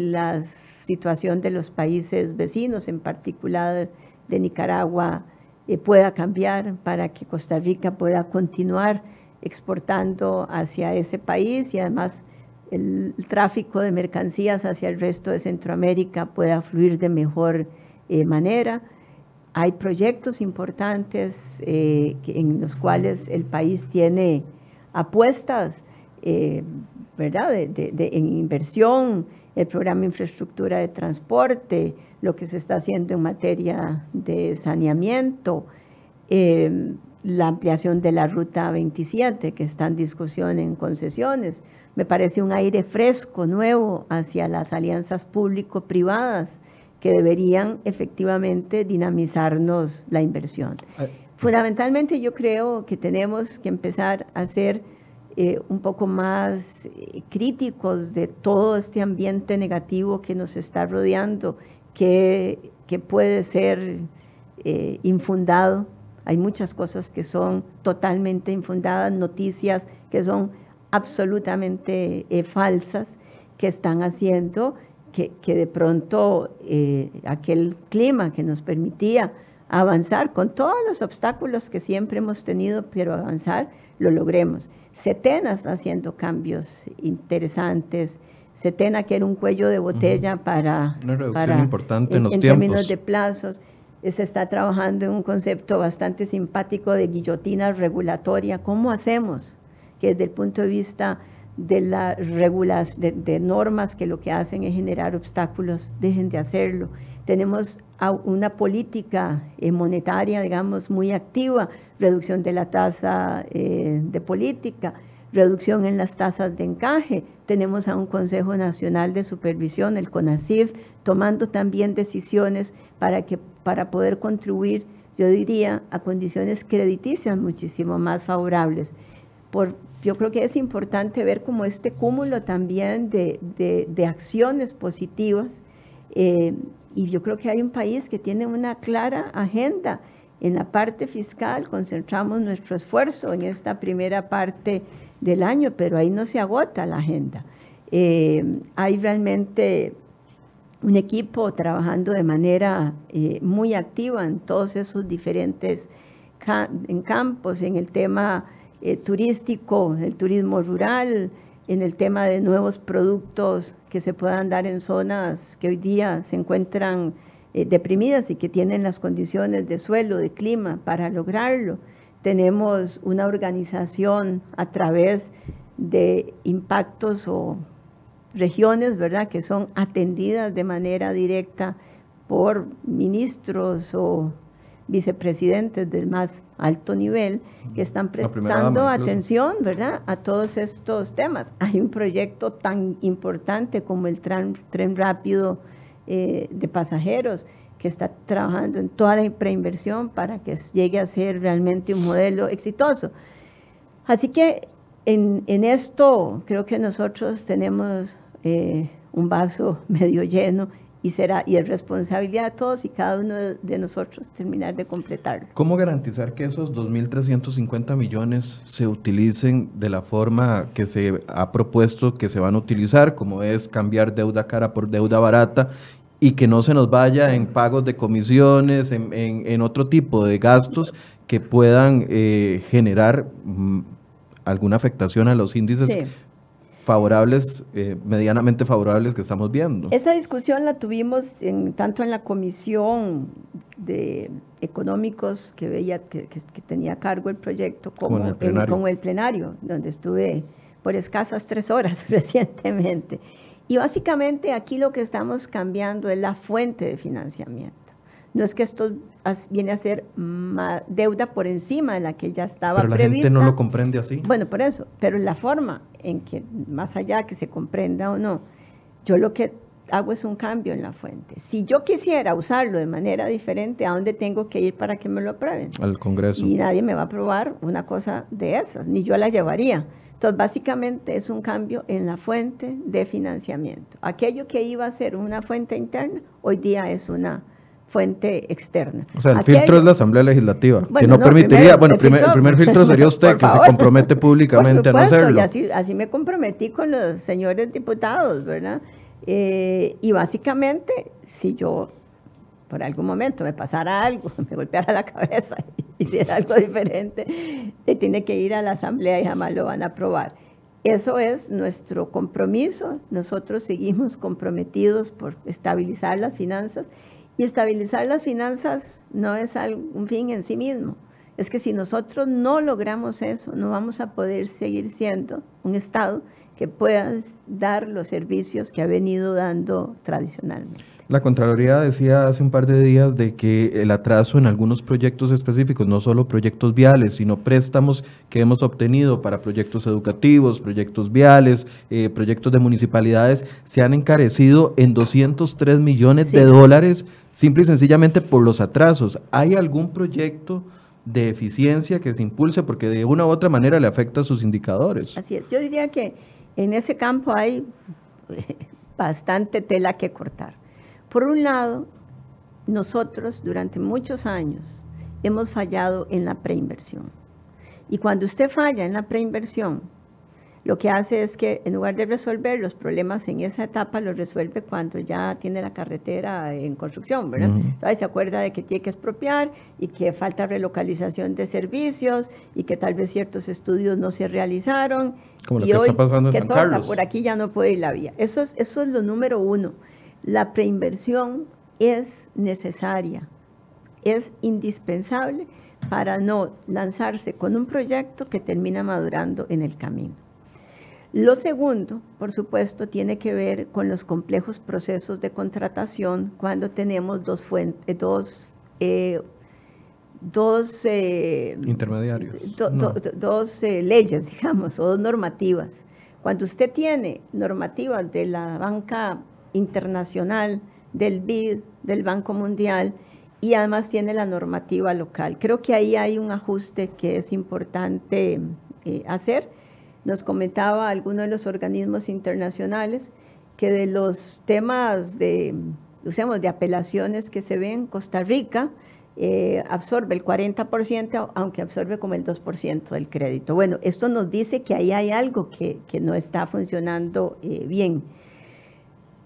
la situación de los países vecinos, en particular de Nicaragua, eh, pueda cambiar para que Costa Rica pueda continuar exportando hacia ese país y además el tráfico de mercancías hacia el resto de Centroamérica pueda fluir de mejor eh, manera. Hay proyectos importantes eh, en los cuales el país tiene apuestas, eh, ¿verdad?, en inversión, el programa de infraestructura de transporte, lo que se está haciendo en materia de saneamiento, la ampliación de la Ruta 27, que está en discusión en concesiones. Me parece un aire fresco, nuevo, hacia las alianzas público-privadas que deberían efectivamente dinamizarnos la inversión. Ah. Fundamentalmente yo creo que tenemos que empezar a ser eh, un poco más eh, críticos de todo este ambiente negativo que nos está rodeando, que, que puede ser eh, infundado hay muchas cosas que son totalmente infundadas, noticias que son absolutamente falsas, que están haciendo que, de pronto eh, aquel clima que nos permitía avanzar con todos los obstáculos que siempre hemos tenido, pero avanzar, lo logremos. Setena está haciendo cambios interesantes. Setena, que era un cuello de botella para, Una reducción importante en, los en términos de plazos se está trabajando en un concepto bastante simpático de guillotina regulatoria. ¿Cómo hacemos que desde el punto de vista de las de, de, normas que lo que hacen es generar obstáculos, dejen de hacerlo? Tenemos una política eh, monetaria, digamos, muy activa, reducción de la tasa eh, de política, reducción en las tasas de encaje. Tenemos a un Consejo Nacional de Supervisión, el CONACIF, tomando también decisiones para, que, para poder contribuir, yo diría, a condiciones crediticias muchísimo más favorables. Por, yo creo que es importante ver como este cúmulo también de, de, acciones positivas eh, y yo creo que hay un país que tiene una clara agenda. En la parte fiscal concentramos nuestro esfuerzo en esta primera parte del año, pero ahí no se agota la agenda. Eh, hay realmente un equipo trabajando de manera eh, muy activa en todos esos diferentes en campos, en el tema eh, turístico, el turismo rural, en el tema de nuevos productos que se puedan dar en zonas que hoy día se encuentran deprimidas y que tienen las condiciones de suelo, de clima para lograrlo tenemos una organización a través de impactos o regiones, ¿verdad?, que son atendidas de manera directa por ministros o vicepresidentes del más alto nivel que están prestando atención, ¿verdad?, a todos estos temas. Hay un proyecto tan importante como el tren, rápido eh, de pasajeros que está trabajando en toda la preinversión para que llegue a ser realmente un modelo exitoso. Así que en, esto creo que nosotros tenemos eh, un vaso medio lleno y será y es responsabilidad de todos y cada uno de nosotros terminar de completarlo. ¿Cómo garantizar que esos 2.350 millones se utilicen de la forma que se ha propuesto que se van a utilizar, como es cambiar deuda cara por deuda barata y que no se nos vaya en pagos de comisiones, en, otro tipo de gastos que puedan eh, generar mm, alguna afectación a los índices favorables, eh, medianamente favorables que estamos viendo. Esa discusión la tuvimos en, tanto en la comisión de económicos que veía que, tenía cargo el proyecto como, en el, como el plenario, donde estuve por escasas tres horas recientemente. Y básicamente aquí lo que estamos cambiando es la fuente de financiamiento. No es que esto viene a ser deuda por encima de la que ya estaba pero la gente no lo comprende así. Bueno, por eso, pero la forma en que, más allá que se comprenda o no, yo lo que hago es un cambio en la fuente. Si yo quisiera usarlo de manera diferente, ¿a dónde tengo que ir para que me lo aprueben? Al Congreso. Y nadie me va a aprobar una cosa de esas, ni yo la llevaría. Entonces, básicamente es un cambio en la fuente de financiamiento. Aquello que iba a ser una fuente interna, hoy día es una fuente externa. O sea, el filtro es la Asamblea Legislativa, que no, permitiría, bueno, el primer, filtro sería usted, que se compromete públicamente a no hacerlo. Y así, así, me comprometí con los señores diputados, ¿verdad? Eh, y básicamente, si yo por algún momento me pasara algo, me golpeara la cabeza y hiciera algo diferente, tiene que ir a la asamblea y jamás lo van a aprobar. Eso es nuestro compromiso. Nosotros seguimos comprometidos por estabilizar las finanzas y estabilizar las finanzas no es un fin en sí mismo. Es que si nosotros no logramos eso, no vamos a poder seguir siendo un Estado que pueda dar los servicios que ha venido dando tradicionalmente. La Contraloría decía hace un par de días de que el atraso en algunos proyectos específicos, no solo proyectos viales, sino préstamos que hemos obtenido para proyectos educativos, proyectos viales, eh, proyectos de municipalidades, se han encarecido en 203 millones de dólares, simple y sencillamente por los atrasos. ¿Hay algún proyecto de eficiencia que se impulse porque de una u otra manera le afecta a sus indicadores? Así es. Yo diría que en ese campo hay bastante tela que cortar. Por un lado, nosotros durante muchos años hemos fallado en la preinversión. Y cuando usted falla en la preinversión, lo que hace es que en lugar de resolver los problemas en esa etapa, los resuelve cuando ya tiene la carretera en construcción, ¿verdad? Entonces se acuerda de que tiene que expropiar y que falta relocalización de servicios y que tal vez ciertos estudios no se realizaron. Como lo que está pasando en San Carlos. Por aquí ya no puede ir la vía. Eso es, eso es lo número uno. La preinversión es necesaria, es indispensable para no lanzarse con un proyecto que termina madurando en el camino. Lo segundo, por supuesto, tiene que ver con los complejos procesos de contratación cuando tenemos dos fuentes, dos, eh, dos eh, intermediarios, dos eh, leyes, digamos, o dos normativas. Cuando usted tiene normativas de la banca internacional, del BID, del Banco Mundial, y además tiene la normativa local. Creo que ahí hay un ajuste que es importante eh, hacer. Nos comentaba alguno de los organismos internacionales que de los temas de, usemos, de apelaciones que se ven, Costa Rica eh, absorbe el 40%, aunque absorbe como el 2% del crédito. Bueno, esto nos dice que ahí hay algo que, no está funcionando eh, bien.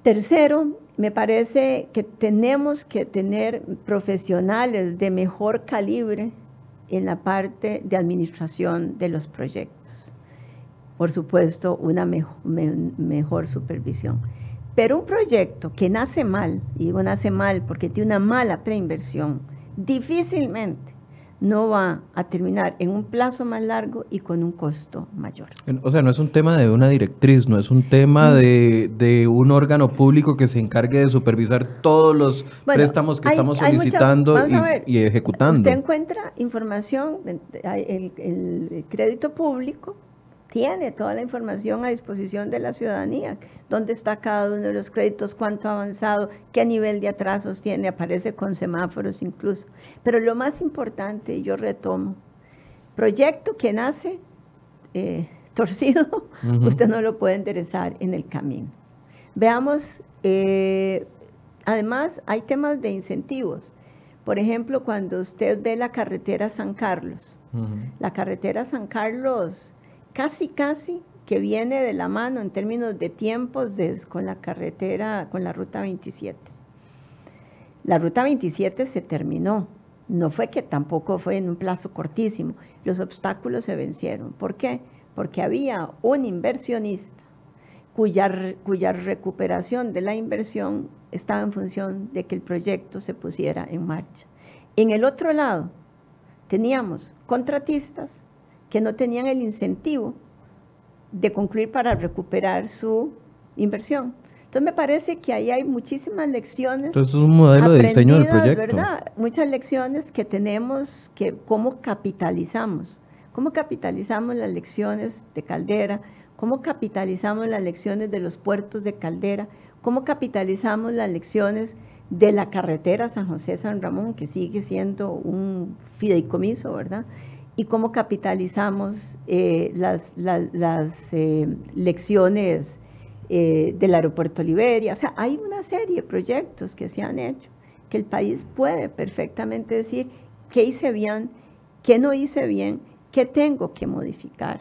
Tercero, me parece que tenemos que tener profesionales de mejor calibre en la parte de administración de los proyectos. Por supuesto, una mejor, supervisión. Pero un proyecto que nace mal, y digo nace mal porque tiene una mala preinversión, difícilmente no va a terminar en un plazo más largo y con un costo mayor. O sea, no es un tema de una directriz, no es un tema mm. de, un órgano público que se encargue de supervisar todos los préstamos que estamos solicitando y, ejecutando. Usted encuentra información, el crédito público tiene toda la información a disposición de la ciudadanía, dónde está cada uno de los créditos, cuánto ha avanzado, qué nivel de atrasos tiene, aparece con semáforos incluso. Pero lo más importante, y yo retomo, proyecto que nace eh, torcido, usted no lo puede enderezar en el camino. Veamos, eh, además hay temas de incentivos. Por ejemplo, cuando usted ve la carretera San Carlos, la carretera San Carlos casi, casi que viene de la mano en términos de tiempos con la carretera, con la ruta 27. La ruta 27 se terminó, no fue que tampoco fue en un plazo cortísimo, los obstáculos se vencieron. ¿Por qué? Porque había un inversionista cuya, cuya recuperación de la inversión estaba en función de que el proyecto se pusiera en marcha. En el otro lado, teníamos contratistas que no tenían el incentivo de concluir para recuperar su inversión. Entonces me parece que ahí hay muchísimas lecciones. Entonces es un modelo de diseño del proyecto. ¿verdad? Muchas lecciones que tenemos que cómo capitalizamos, cómo capitalizamos las lecciones de Caldera, cómo capitalizamos las lecciones de los puertos de Caldera, cómo capitalizamos las lecciones de la carretera San José San Ramón, que sigue siendo un fideicomiso, ¿verdad? Y cómo capitalizamos eh, las, eh, lecciones eh, del aeropuerto Liberia. O sea, hay una serie de proyectos que se han hecho que el país puede perfectamente decir qué hice bien, qué no hice bien, qué tengo que modificar.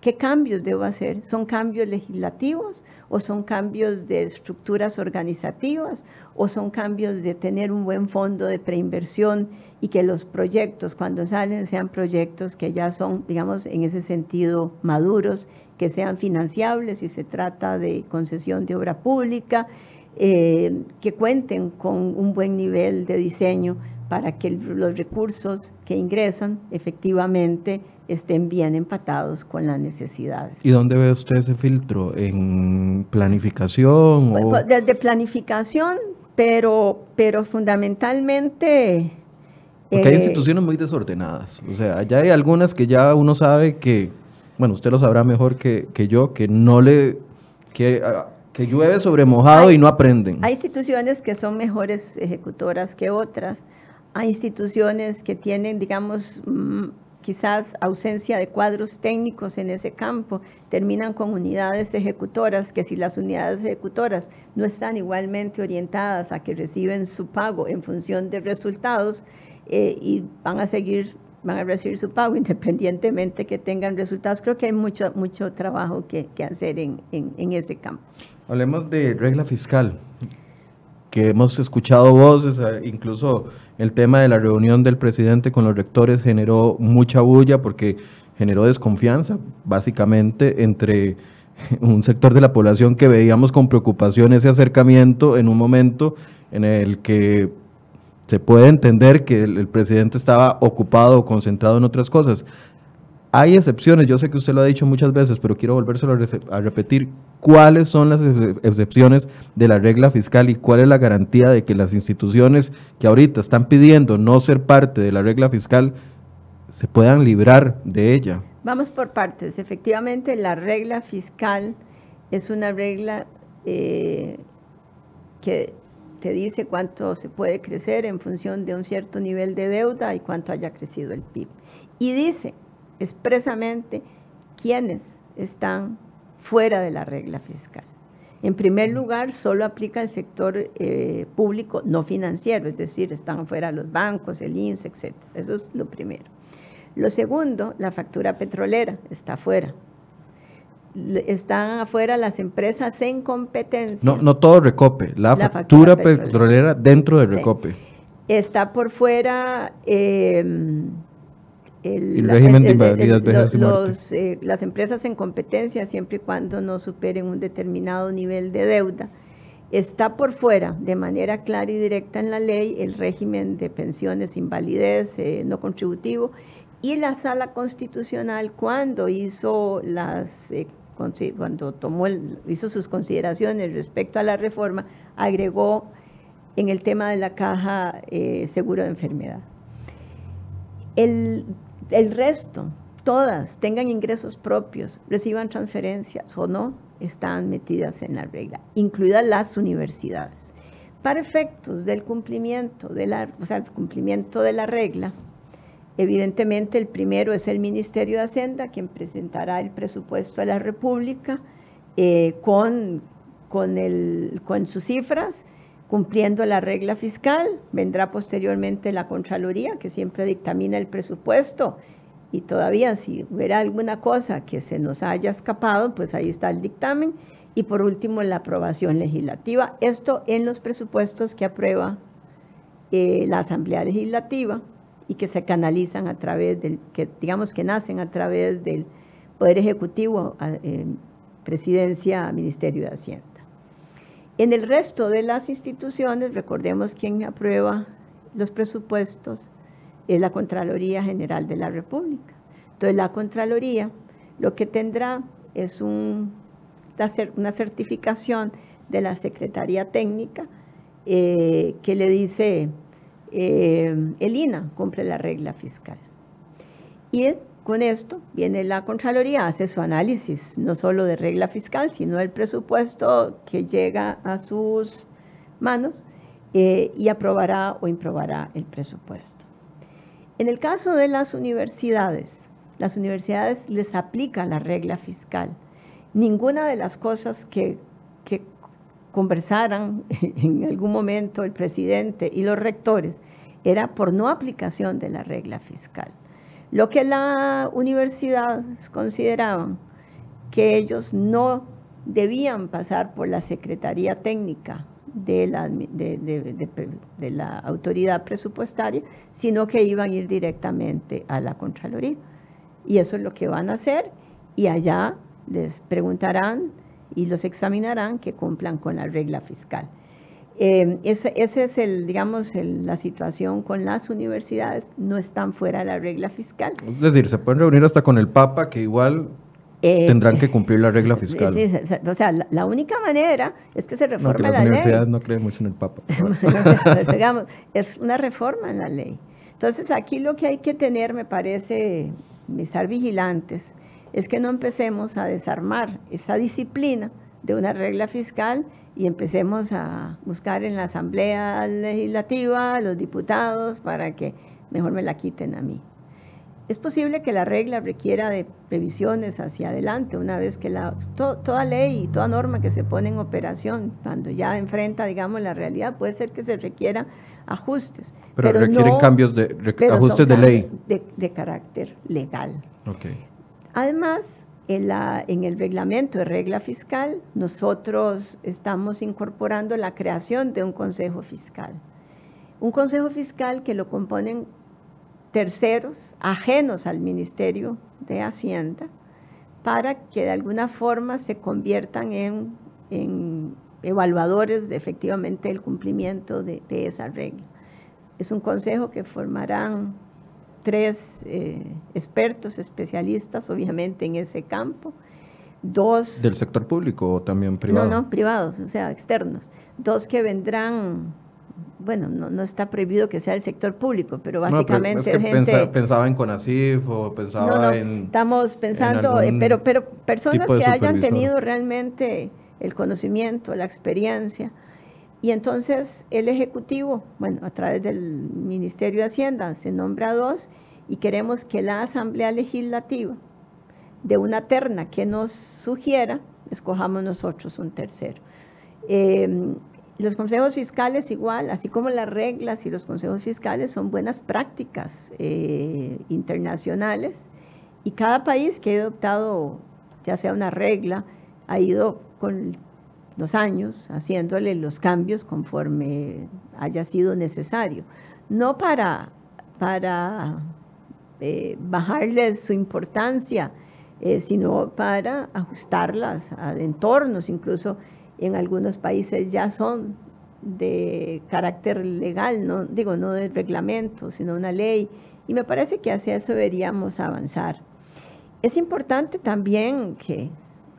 ¿Qué cambios debo hacer? ¿Son cambios legislativos o son cambios de estructuras organizativas o son cambios de tener un buen fondo de preinversión y que los proyectos cuando salen sean proyectos que ya son, digamos, en ese sentido maduros, que sean financiables si se trata de concesión de obra pública, eh, que cuenten con un buen nivel de diseño para que los recursos que ingresan efectivamente estén bien empatados con las necesidades. ¿Y dónde ve usted ese filtro? ¿En planificación? Pues, desde planificación, pero, pero fundamentalmente... Porque hay eh, instituciones muy desordenadas. O sea, allá hay algunas que ya uno sabe que, bueno, usted lo sabrá mejor que, yo, que no le... que ah, que llueve sobre mojado y no aprenden. Hay instituciones que son mejores ejecutoras que otras. Hay instituciones que tienen, digamos, mm, quizás ausencia de cuadros técnicos en ese campo, terminan con unidades ejecutoras que si las unidades ejecutoras no están igualmente orientadas a que reciben su pago en función de resultados eh, y van a seguir van a recibir su pago independientemente que tengan resultados. Creo que hay mucho, mucho trabajo que, hacer en, en, ese campo. Hablemos de regla fiscal, hemos escuchado voces, eh, incluso el tema de la reunión del presidente con los rectores generó mucha bulla porque generó desconfianza, básicamente, entre un sector de la población que veíamos con preocupación ese acercamiento en un momento en el que se puede entender que el, presidente estaba ocupado o concentrado en otras cosas. Hay excepciones, yo sé que usted lo ha dicho muchas veces, pero quiero volvérselo a, repetir. ¿Cuáles son las excepciones de la regla fiscal y cuál es la garantía de que las instituciones que ahorita están pidiendo no ser parte de la regla fiscal se puedan librar de ella? Vamos por partes. Efectivamente, la regla fiscal es una regla eh, que te dice cuánto se puede crecer en función de un cierto nivel de deuda y cuánto haya crecido el PIB. Y dice expresamente quiénes están fuera de la regla fiscal. En primer lugar, solo aplica el sector eh, público no financiero, es decir, están fuera los bancos, el INSE, etc. Eso es lo primero. Lo segundo, la factura petrolera está fuera. Están afuera las empresas en competencia. No, no todo Recope, la, factura, petrolera, dentro de Recope. Está por fuera... Eh, el, régimen de invalidez, los, eh, las empresas en competencia, siempre y cuando no superen un determinado nivel de deuda, está por fuera, de manera clara y directa en la ley, el régimen de pensiones invalidez eh, no contributivo, y la sala constitucional cuando hizo las eh, cuando tomó hizo sus consideraciones respecto a la reforma, agregó en el tema de la caja seguro de enfermedad. El el resto, todas, tengan ingresos propios, reciban transferencias o no, están metidas en la regla, incluidas las universidades. Para efectos del cumplimiento de la, o sea, el cumplimiento de la regla, evidentemente el primero es el Ministerio de Hacienda, quien presentará el presupuesto de la República eh, con, con, el, con sus cifras, cumpliendo la regla fiscal. Vendrá posteriormente la Contraloría, que siempre dictamina el presupuesto. Y todavía si hubiera alguna cosa que se nos haya escapado, pues ahí está el dictamen. Y por último, la aprobación legislativa. Esto en los presupuestos que aprueba eh, la Asamblea Legislativa y que se canalizan a través del, que digamos que nacen a través del Poder Ejecutivo, eh, Presidencia, Ministerio de Hacienda. En el resto de las instituciones, recordemos quién aprueba los presupuestos, es la Contraloría General de la República. Entonces, la Contraloría lo que tendrá es una certificación de la Secretaría Técnica eh, que le dice, eh, el INA cumple la regla fiscal. Y con esto viene la Contraloría, hace su análisis no solo de regla fiscal, sino del presupuesto que llega a sus manos eh, y aprobará o improbará el presupuesto. En el caso de las universidades, las universidades les aplican la regla fiscal. Ninguna de las cosas que, que conversaran en algún momento el presidente y los rectores era por no aplicación de la regla fiscal. Lo que la universidad consideraban que ellos no debían pasar por la Secretaría Técnica de la, de, la autoridad presupuestaria, sino que iban a ir directamente a la Contraloría. Y eso es lo que van a hacer y allá les preguntarán y los examinarán que cumplan con la regla fiscal. Eh, esa ese es el, digamos, la situación con las universidades, no están fuera de la regla fiscal. Es decir, se pueden reunir hasta con el Papa, que igual eh, tendrán que cumplir la regla fiscal. Sí, o sea, la, única manera es que se reforme no, que las universidades no creen mucho en el Papa. digamos, es una reforma en la ley. Entonces, aquí lo que hay que tener, me parece, estar vigilantes, es que no empecemos a desarmar esa disciplina de una regla fiscal y empecemos a buscar en la Asamblea Legislativa los diputados para que mejor me la quiten a mí. Es posible que la regla requiera de previsiones hacia adelante, una vez que la, toda ley y toda norma que se pone en operación, cuando ya enfrenta, digamos, la realidad, puede ser que se requiera ajustes. Pero, requieren cambios de ajustes de ley. De, de, carácter legal. Okay. Además, en, la, en el reglamento de regla fiscal, nosotros estamos incorporando la creación de un consejo fiscal. Un consejo fiscal que lo componen terceros ajenos al Ministerio de Hacienda para que de alguna forma se conviertan en, evaluadores de efectivamente el cumplimiento de, esa regla. Es un consejo que formarán tres eh, expertos, especialistas, obviamente, en ese campo. Dos... ¿Del sector público o también privado? No, no, privados, o sea, externos. Dos que vendrán bueno, no, está prohibido que sea el sector público, pero básicamente es gente... pensaba en CONACIF o pensaba en... Estamos pensando, eh, pero, pero personas que hayan tenido realmente el conocimiento, la experiencia. Y entonces el Ejecutivo, bueno, a través del Ministerio de Hacienda, se nombra dos y queremos que la Asamblea Legislativa, de una terna que nos sugiera, escojamos nosotros un tercero. Eh, los consejos fiscales igual, así como las reglas y los consejos fiscales son buenas prácticas eh, internacionales y cada país que ha adoptado ya sea una regla ha ido con los años haciéndole los cambios conforme haya sido necesario. No para, para eh, bajarles su importancia, eh, sino para ajustarlas a entornos, incluso en algunos países ya son de carácter legal, no digo no de reglamento, sino una ley, y me parece que hacia eso deberíamos avanzar. Es importante también que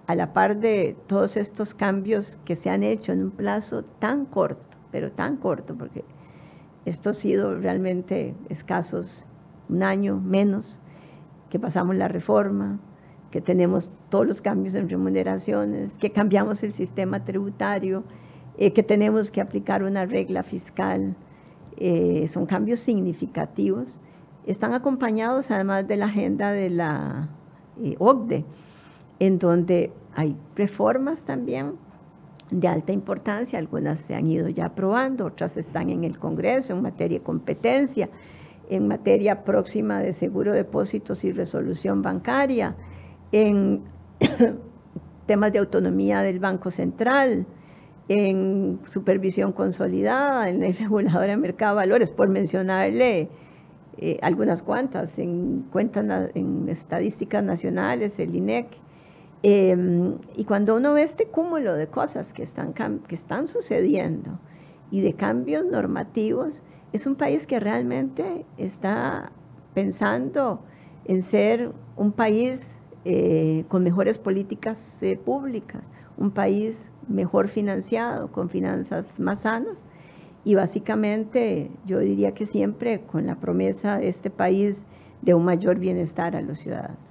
a la par de todos estos cambios que se han hecho en un plazo tan corto, pero tan corto, porque esto ha sido realmente escasos, un año menos, que pasamos la reforma, que tenemos todos los cambios en remuneraciones, que cambiamos el sistema tributario, eh, que tenemos que aplicar una regla fiscal. Eh, son cambios significativos. Están acompañados además de la agenda de la eh, en donde hay reformas también de alta importancia, algunas se han ido ya aprobando, otras están en el Congreso en materia de competencia, en materia próxima de seguro de depósitos y resolución bancaria, en temas de autonomía del Banco Central, en supervisión consolidada, en el regulador de mercado de valores, por mencionarle eh, algunas cuantas, en cuentas en estadísticas nacionales, el INEC. Em, y cuando uno ve este cúmulo de cosas que están, que están sucediendo y de cambios normativos, es un país que realmente está pensando en ser un país eh, con mejores políticas eh, públicas, un país mejor financiado, con finanzas más sanas y básicamente yo diría que siempre con la promesa de este país de un mayor bienestar a los ciudadanos.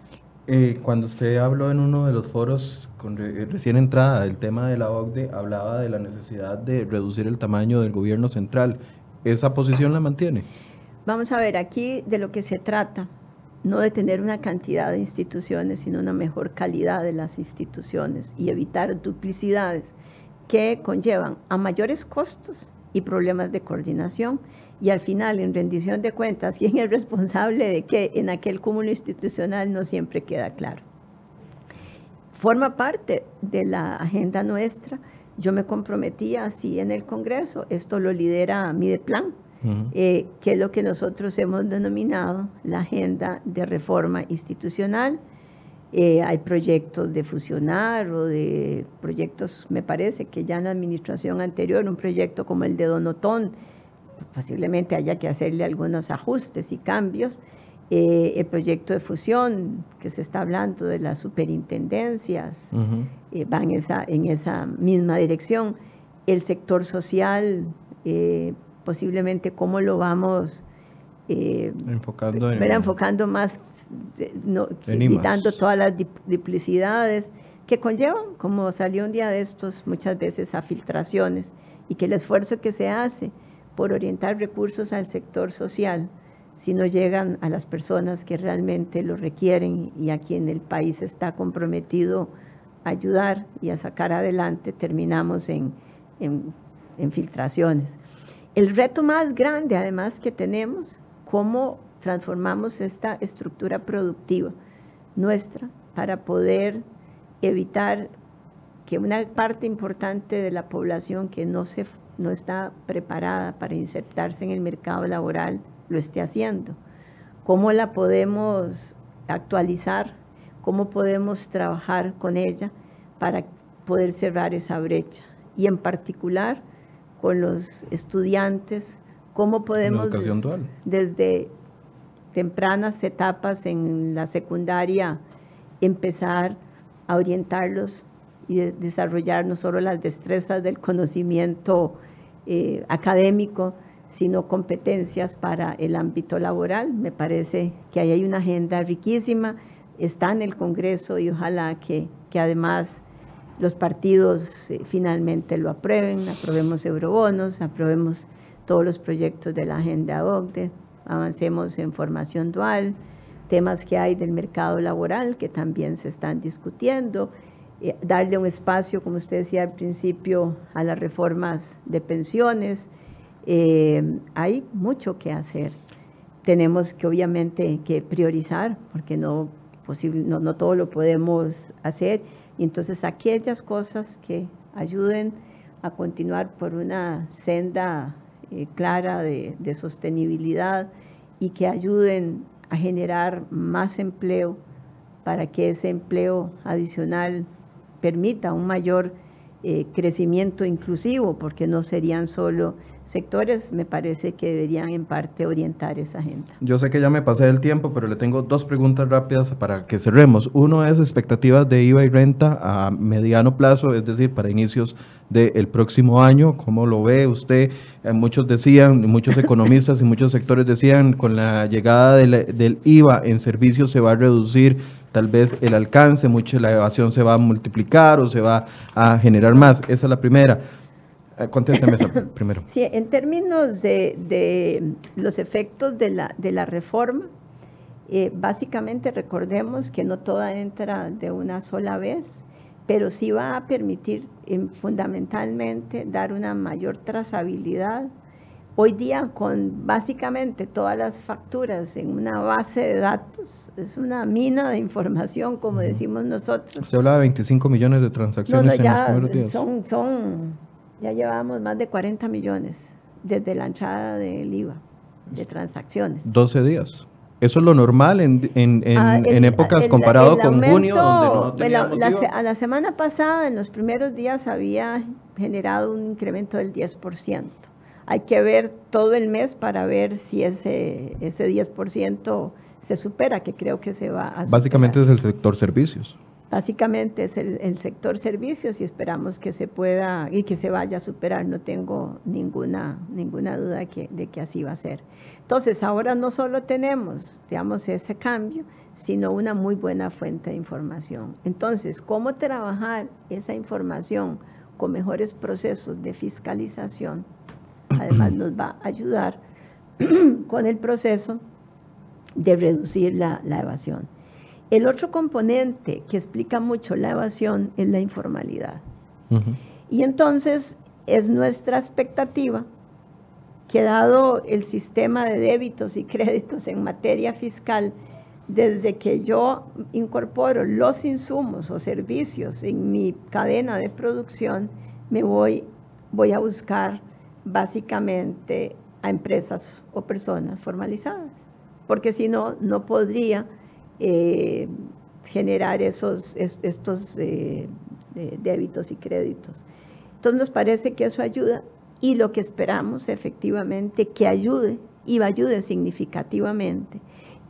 Eh, cuando usted habló en uno de los foros con recién entrada del tema de la OCDE, hablaba de la necesidad de reducir el tamaño del gobierno central. ¿Esa posición la mantiene? Vamos a ver, aquí de lo que se trata no de tener una cantidad de instituciones, sino una mejor calidad de las instituciones y evitar duplicidades que conllevan a mayores costos y problemas de coordinación y al final en rendición de cuentas quién es responsable de qué en aquel cúmulo institucional no siempre queda claro. forma parte de la agenda nuestra. Yo me comprometí así en el Congreso, esto lo lidera Mideplan, eh, que es lo que nosotros hemos denominado la agenda de reforma institucional. Eh, hay proyectos de fusionar o de proyectos, me parece que ya en la administración anterior, un proyecto como el de Donotón, posiblemente haya que hacerle algunos ajustes y cambios. Eh, el proyecto de fusión que se está hablando de las superintendencias va en esa, en esa misma dirección. El sector social posiblemente cómo lo vamos eh, enfocando, enfocando más, no, evitando todas las duplicidades que conllevan, como salió un día de estos, muchas veces a filtraciones y que el esfuerzo que se hace por orientar recursos al sector social, si no llegan a las personas que realmente lo requieren y a quien el país está comprometido a ayudar y a sacar adelante, terminamos en, en filtraciones. El reto más grande, además, que tenemos, cómo transformamos esta estructura productiva nuestra para poder evitar que una parte importante de la población que no, se, no está preparada para insertarse en el mercado laboral lo esté haciendo. ¿Cómo la podemos actualizar? ¿Cómo podemos trabajar con ella para poder cerrar esa brecha? Y en particular, con los estudiantes, cómo podemos desde tempranas etapas en la secundaria empezar a orientarlos y desarrollar no solo las destrezas del conocimiento eh, académico, sino competencias para el ámbito laboral. Me parece que ahí hay una agenda riquísima, está en el Congreso y ojalá que, que además los partidos eh, finalmente lo aprueben, aprobemos eurobonos, aprobemos todos los proyectos de la agenda OCDE, avancemos en formación dual, temas que hay del mercado laboral que también se están discutiendo, darle un espacio, como usted decía al principio, a las reformas de pensiones. Eh, hay mucho que hacer. Tenemos que obviamente que priorizar, porque no, posible, no, no todo lo podemos hacer y entonces aquellas cosas que ayuden a continuar por una senda eh, clara de, de sostenibilidad y que ayuden a generar más empleo para que ese empleo adicional permita un mayor eh, crecimiento inclusivo, porque no serían solo sectores, me parece que deberían en parte orientar esa agenda. Yo sé que ya me pasé del tiempo, pero le tengo dos preguntas rápidas para que cerremos. Uno es expectativas de IVA y renta a mediano plazo, es decir, para inicios del próximo año. ¿Cómo lo ve usted? Eh, muchos decían, muchos economistas y muchos sectores decían, con la llegada del, del IVA en servicios se va a reducir tal vez el alcance, mucho la evasión se va a multiplicar o se va a generar más. Esa es la primera. Eh, contésteme esa primero. Sí, en términos de, los efectos de la, de la reforma, eh, básicamente recordemos que no toda entra de una sola vez, pero sí va a permitir fundamentalmente dar una mayor trazabilidad Hoy día con básicamente todas las facturas en una base de datos, es una mina de información, como decimos nosotros. Se habla de 25 millones de transacciones en los primeros días. Son, son, ya llevamos más de 40 millones desde la entrada del IVA de transacciones. 12 días. Eso es lo normal en, en, en, ah, épocas comparado con junio, donde no la, A la semana pasada, en los primeros días, había generado un incremento del 10% hay que ver todo el mes para ver si ese, ese 10% se supera, que creo que se va a superar. Básicamente es el sector servicios. Básicamente es el, sector servicios y esperamos que se pueda y que se vaya a superar. No tengo ninguna, ninguna duda que, de que así va a ser. Entonces, ahora no solo tenemos, digamos, ese cambio, sino una muy buena fuente de información. Entonces, ¿cómo trabajar esa información con mejores procesos de fiscalización? además nos va a ayudar con el proceso de reducir la, evasión. El otro componente que explica mucho la evasión es la informalidad. Y entonces es nuestra expectativa que dado el sistema de débitos y créditos en materia fiscal desde que yo incorporo los insumos o servicios en mi cadena de producción, me voy, voy a buscar básicamente a empresas o personas formalizadas, porque si no, no podría eh, generar esos, estos eh, débitos y créditos. Entonces nos parece que eso ayuda y lo que esperamos efectivamente que ayude y ayude significativamente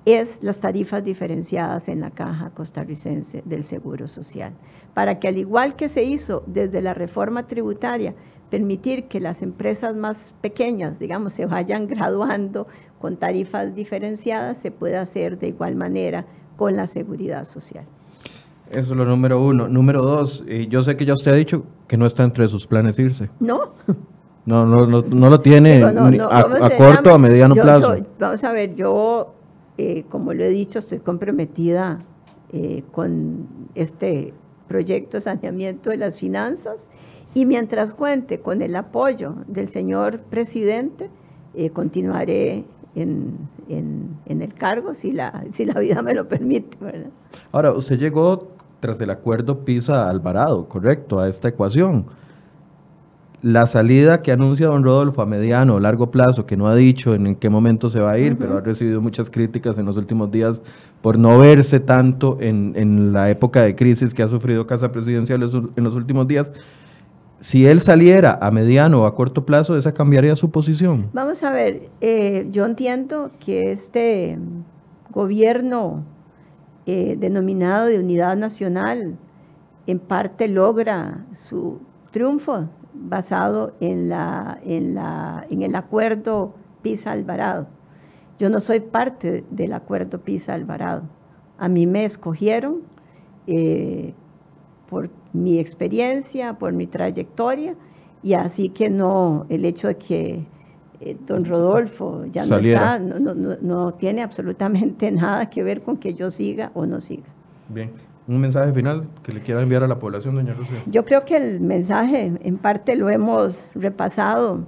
es las tarifas diferenciadas en la caja costarricense del Seguro Social, para que al igual que se hizo desde la reforma tributaria, permitir que las empresas más pequeñas, digamos, se vayan graduando con tarifas diferenciadas, se pueda hacer de igual manera con la seguridad social. Eso es lo número uno. Número dos, yo sé que ya usted ha dicho que no está entre sus planes irse. No. No, no, no, lo tiene a, corto o a mediano plazo. vamos a ver, yo, eh, como lo he dicho, estoy comprometida eh, con este proyecto de saneamiento de las finanzas y mientras cuente con el apoyo del señor presidente, eh, continuaré en, el cargo si la, si la vida me lo permite. Ahora, usted llegó tras el acuerdo PISA-Alvarado, correcto, a esta ecuación. La salida que anuncia don Rodolfo a mediano o largo plazo, que no ha dicho en qué momento se va a ir, pero ha recibido muchas críticas en los últimos días por no verse tanto en, en la época de crisis que ha sufrido Casa Presidencial en los últimos días si él saliera a mediano o a corto plazo, ¿esa cambiaría su posición? Vamos a ver, eh, yo entiendo que este gobierno eh, denominado de unidad nacional en parte logra su triunfo basado en, la, en, la, en el acuerdo Pisa-Alvarado. Yo no soy parte del acuerdo Pisa-Alvarado. A mí me escogieron eh, por mi experiencia, por mi trayectoria, y así que no, el hecho de que eh, don Rodolfo ya no está, no, no, no, tiene absolutamente nada que ver con que yo siga o no siga. Bien, un mensaje final que le quiera enviar a la población, doña Rocío. Yo creo que el mensaje en parte lo hemos repasado.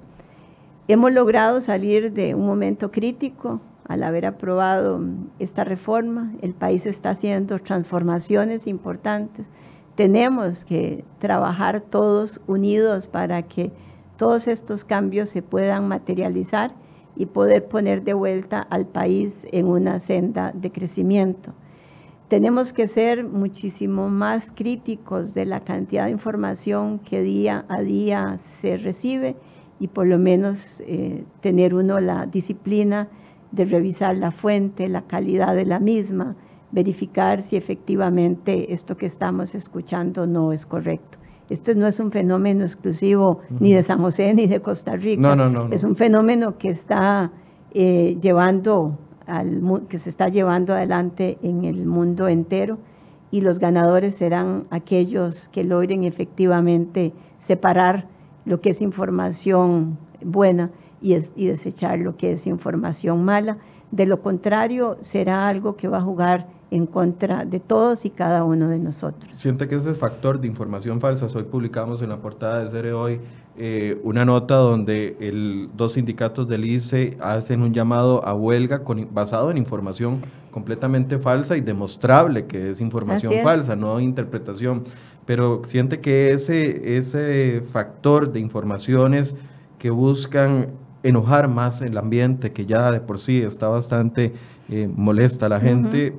Hemos logrado salir de un momento crítico al haber aprobado esta reforma. El país está haciendo transformaciones importantes tenemos que trabajar todos unidos para que todos estos cambios se puedan materializar y poder poner de vuelta al país en una senda de crecimiento. Tenemos que ser muchísimo más críticos de la cantidad de información que día a día se recibe y por lo menos eh, tener uno la disciplina de revisar la fuente, la calidad de la misma, verificar si efectivamente esto que estamos escuchando no es correcto. Este no es un fenómeno exclusivo ni de San José ni de Costa Rica. No, no, no, es un fenómeno que está eh, llevando al, que se está llevando adelante en el mundo entero y los ganadores serán aquellos que logren efectivamente separar lo que es información buena y, y desechar lo que es información mala. De lo contrario, será algo que va a jugar en contra de todos y cada uno de nosotros. Siente que ese factor de información falsa, hoy publicamos en la portada de Cere Hoy eh, una nota donde el, dos sindicatos del ICE hacen un llamado a huelga con, basado en información completamente falsa y demostrable que es información falsa, no interpretación. Pero siente que ese, ese factor de informaciones que buscan enojar más el ambiente, que ya de por sí está bastante eh, molesta a la gente,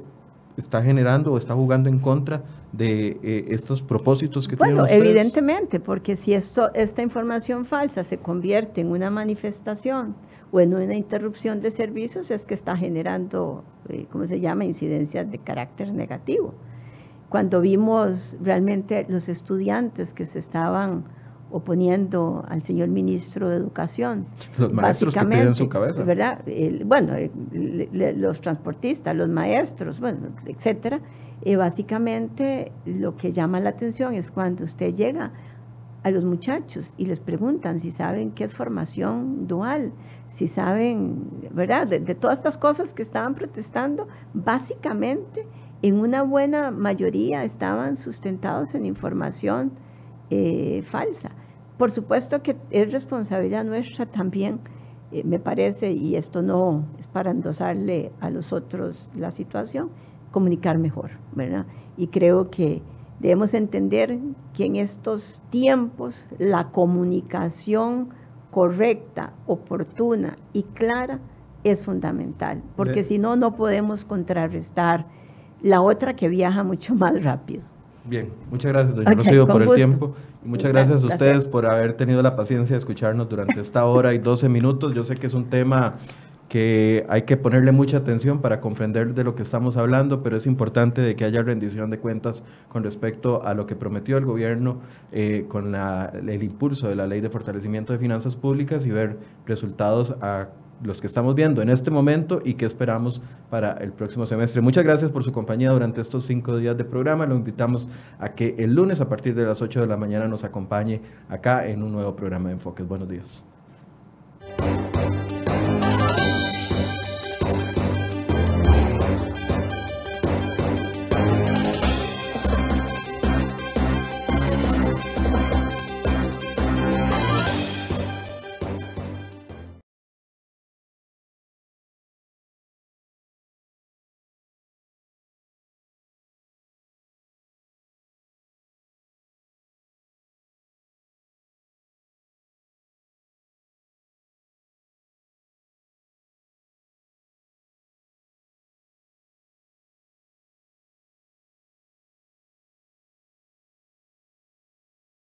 está generando o está jugando en contra de eh, estos propósitos que bueno, tienen evidentemente, porque si esto, esta información falsa se convierte en una manifestación o en una interrupción de servicios, es que está generando, eh, ¿cómo se llama?, incidencias de carácter negativo. Cuando vimos realmente los estudiantes que se estaban oponiendo al señor ministro de Educación. Los maestros que piden su cabeza. ¿verdad? bueno, los transportistas, los maestros, bueno, etcétera. Eh, básicamente lo que llama la atención es cuando usted llega a los muchachos y les preguntan si saben qué es formación dual, si saben, ¿verdad? De, todas estas cosas que estaban protestando, básicamente en una buena mayoría estaban sustentados en información eh, falsa. Por supuesto que es responsabilidad nuestra también eh, me parece, y esto no es para endosarle a los otros la situación, comunicar mejor, ¿verdad? Y creo que debemos entender que en estos tiempos la comunicación correcta, oportuna y clara es fundamental, porque si no, no podemos contrarrestar la otra que viaja mucho más rápido. Bien, muchas gracias, doña Rocío, por el tiempo. Y muchas gracias a ustedes por haber tenido la paciencia de escucharnos durante esta hora y 12 minutos. Yo sé que es un tema que hay que ponerle mucha atención para comprender de lo que estamos hablando, pero es importante de que haya rendición de cuentas con respecto a lo que prometió el gobierno eh, con el impulso de la ley de fortalecimiento de finanzas públicas y ver resultados a los que estamos viendo en este momento y que esperamos para el próximo semestre. Muchas gracias por su compañía durante estos cinco días de programa. Lo invitamos a que el lunes a partir de las 8 de la mañana nos acompañe acá en un nuevo programa de Enfoques. Buenos días.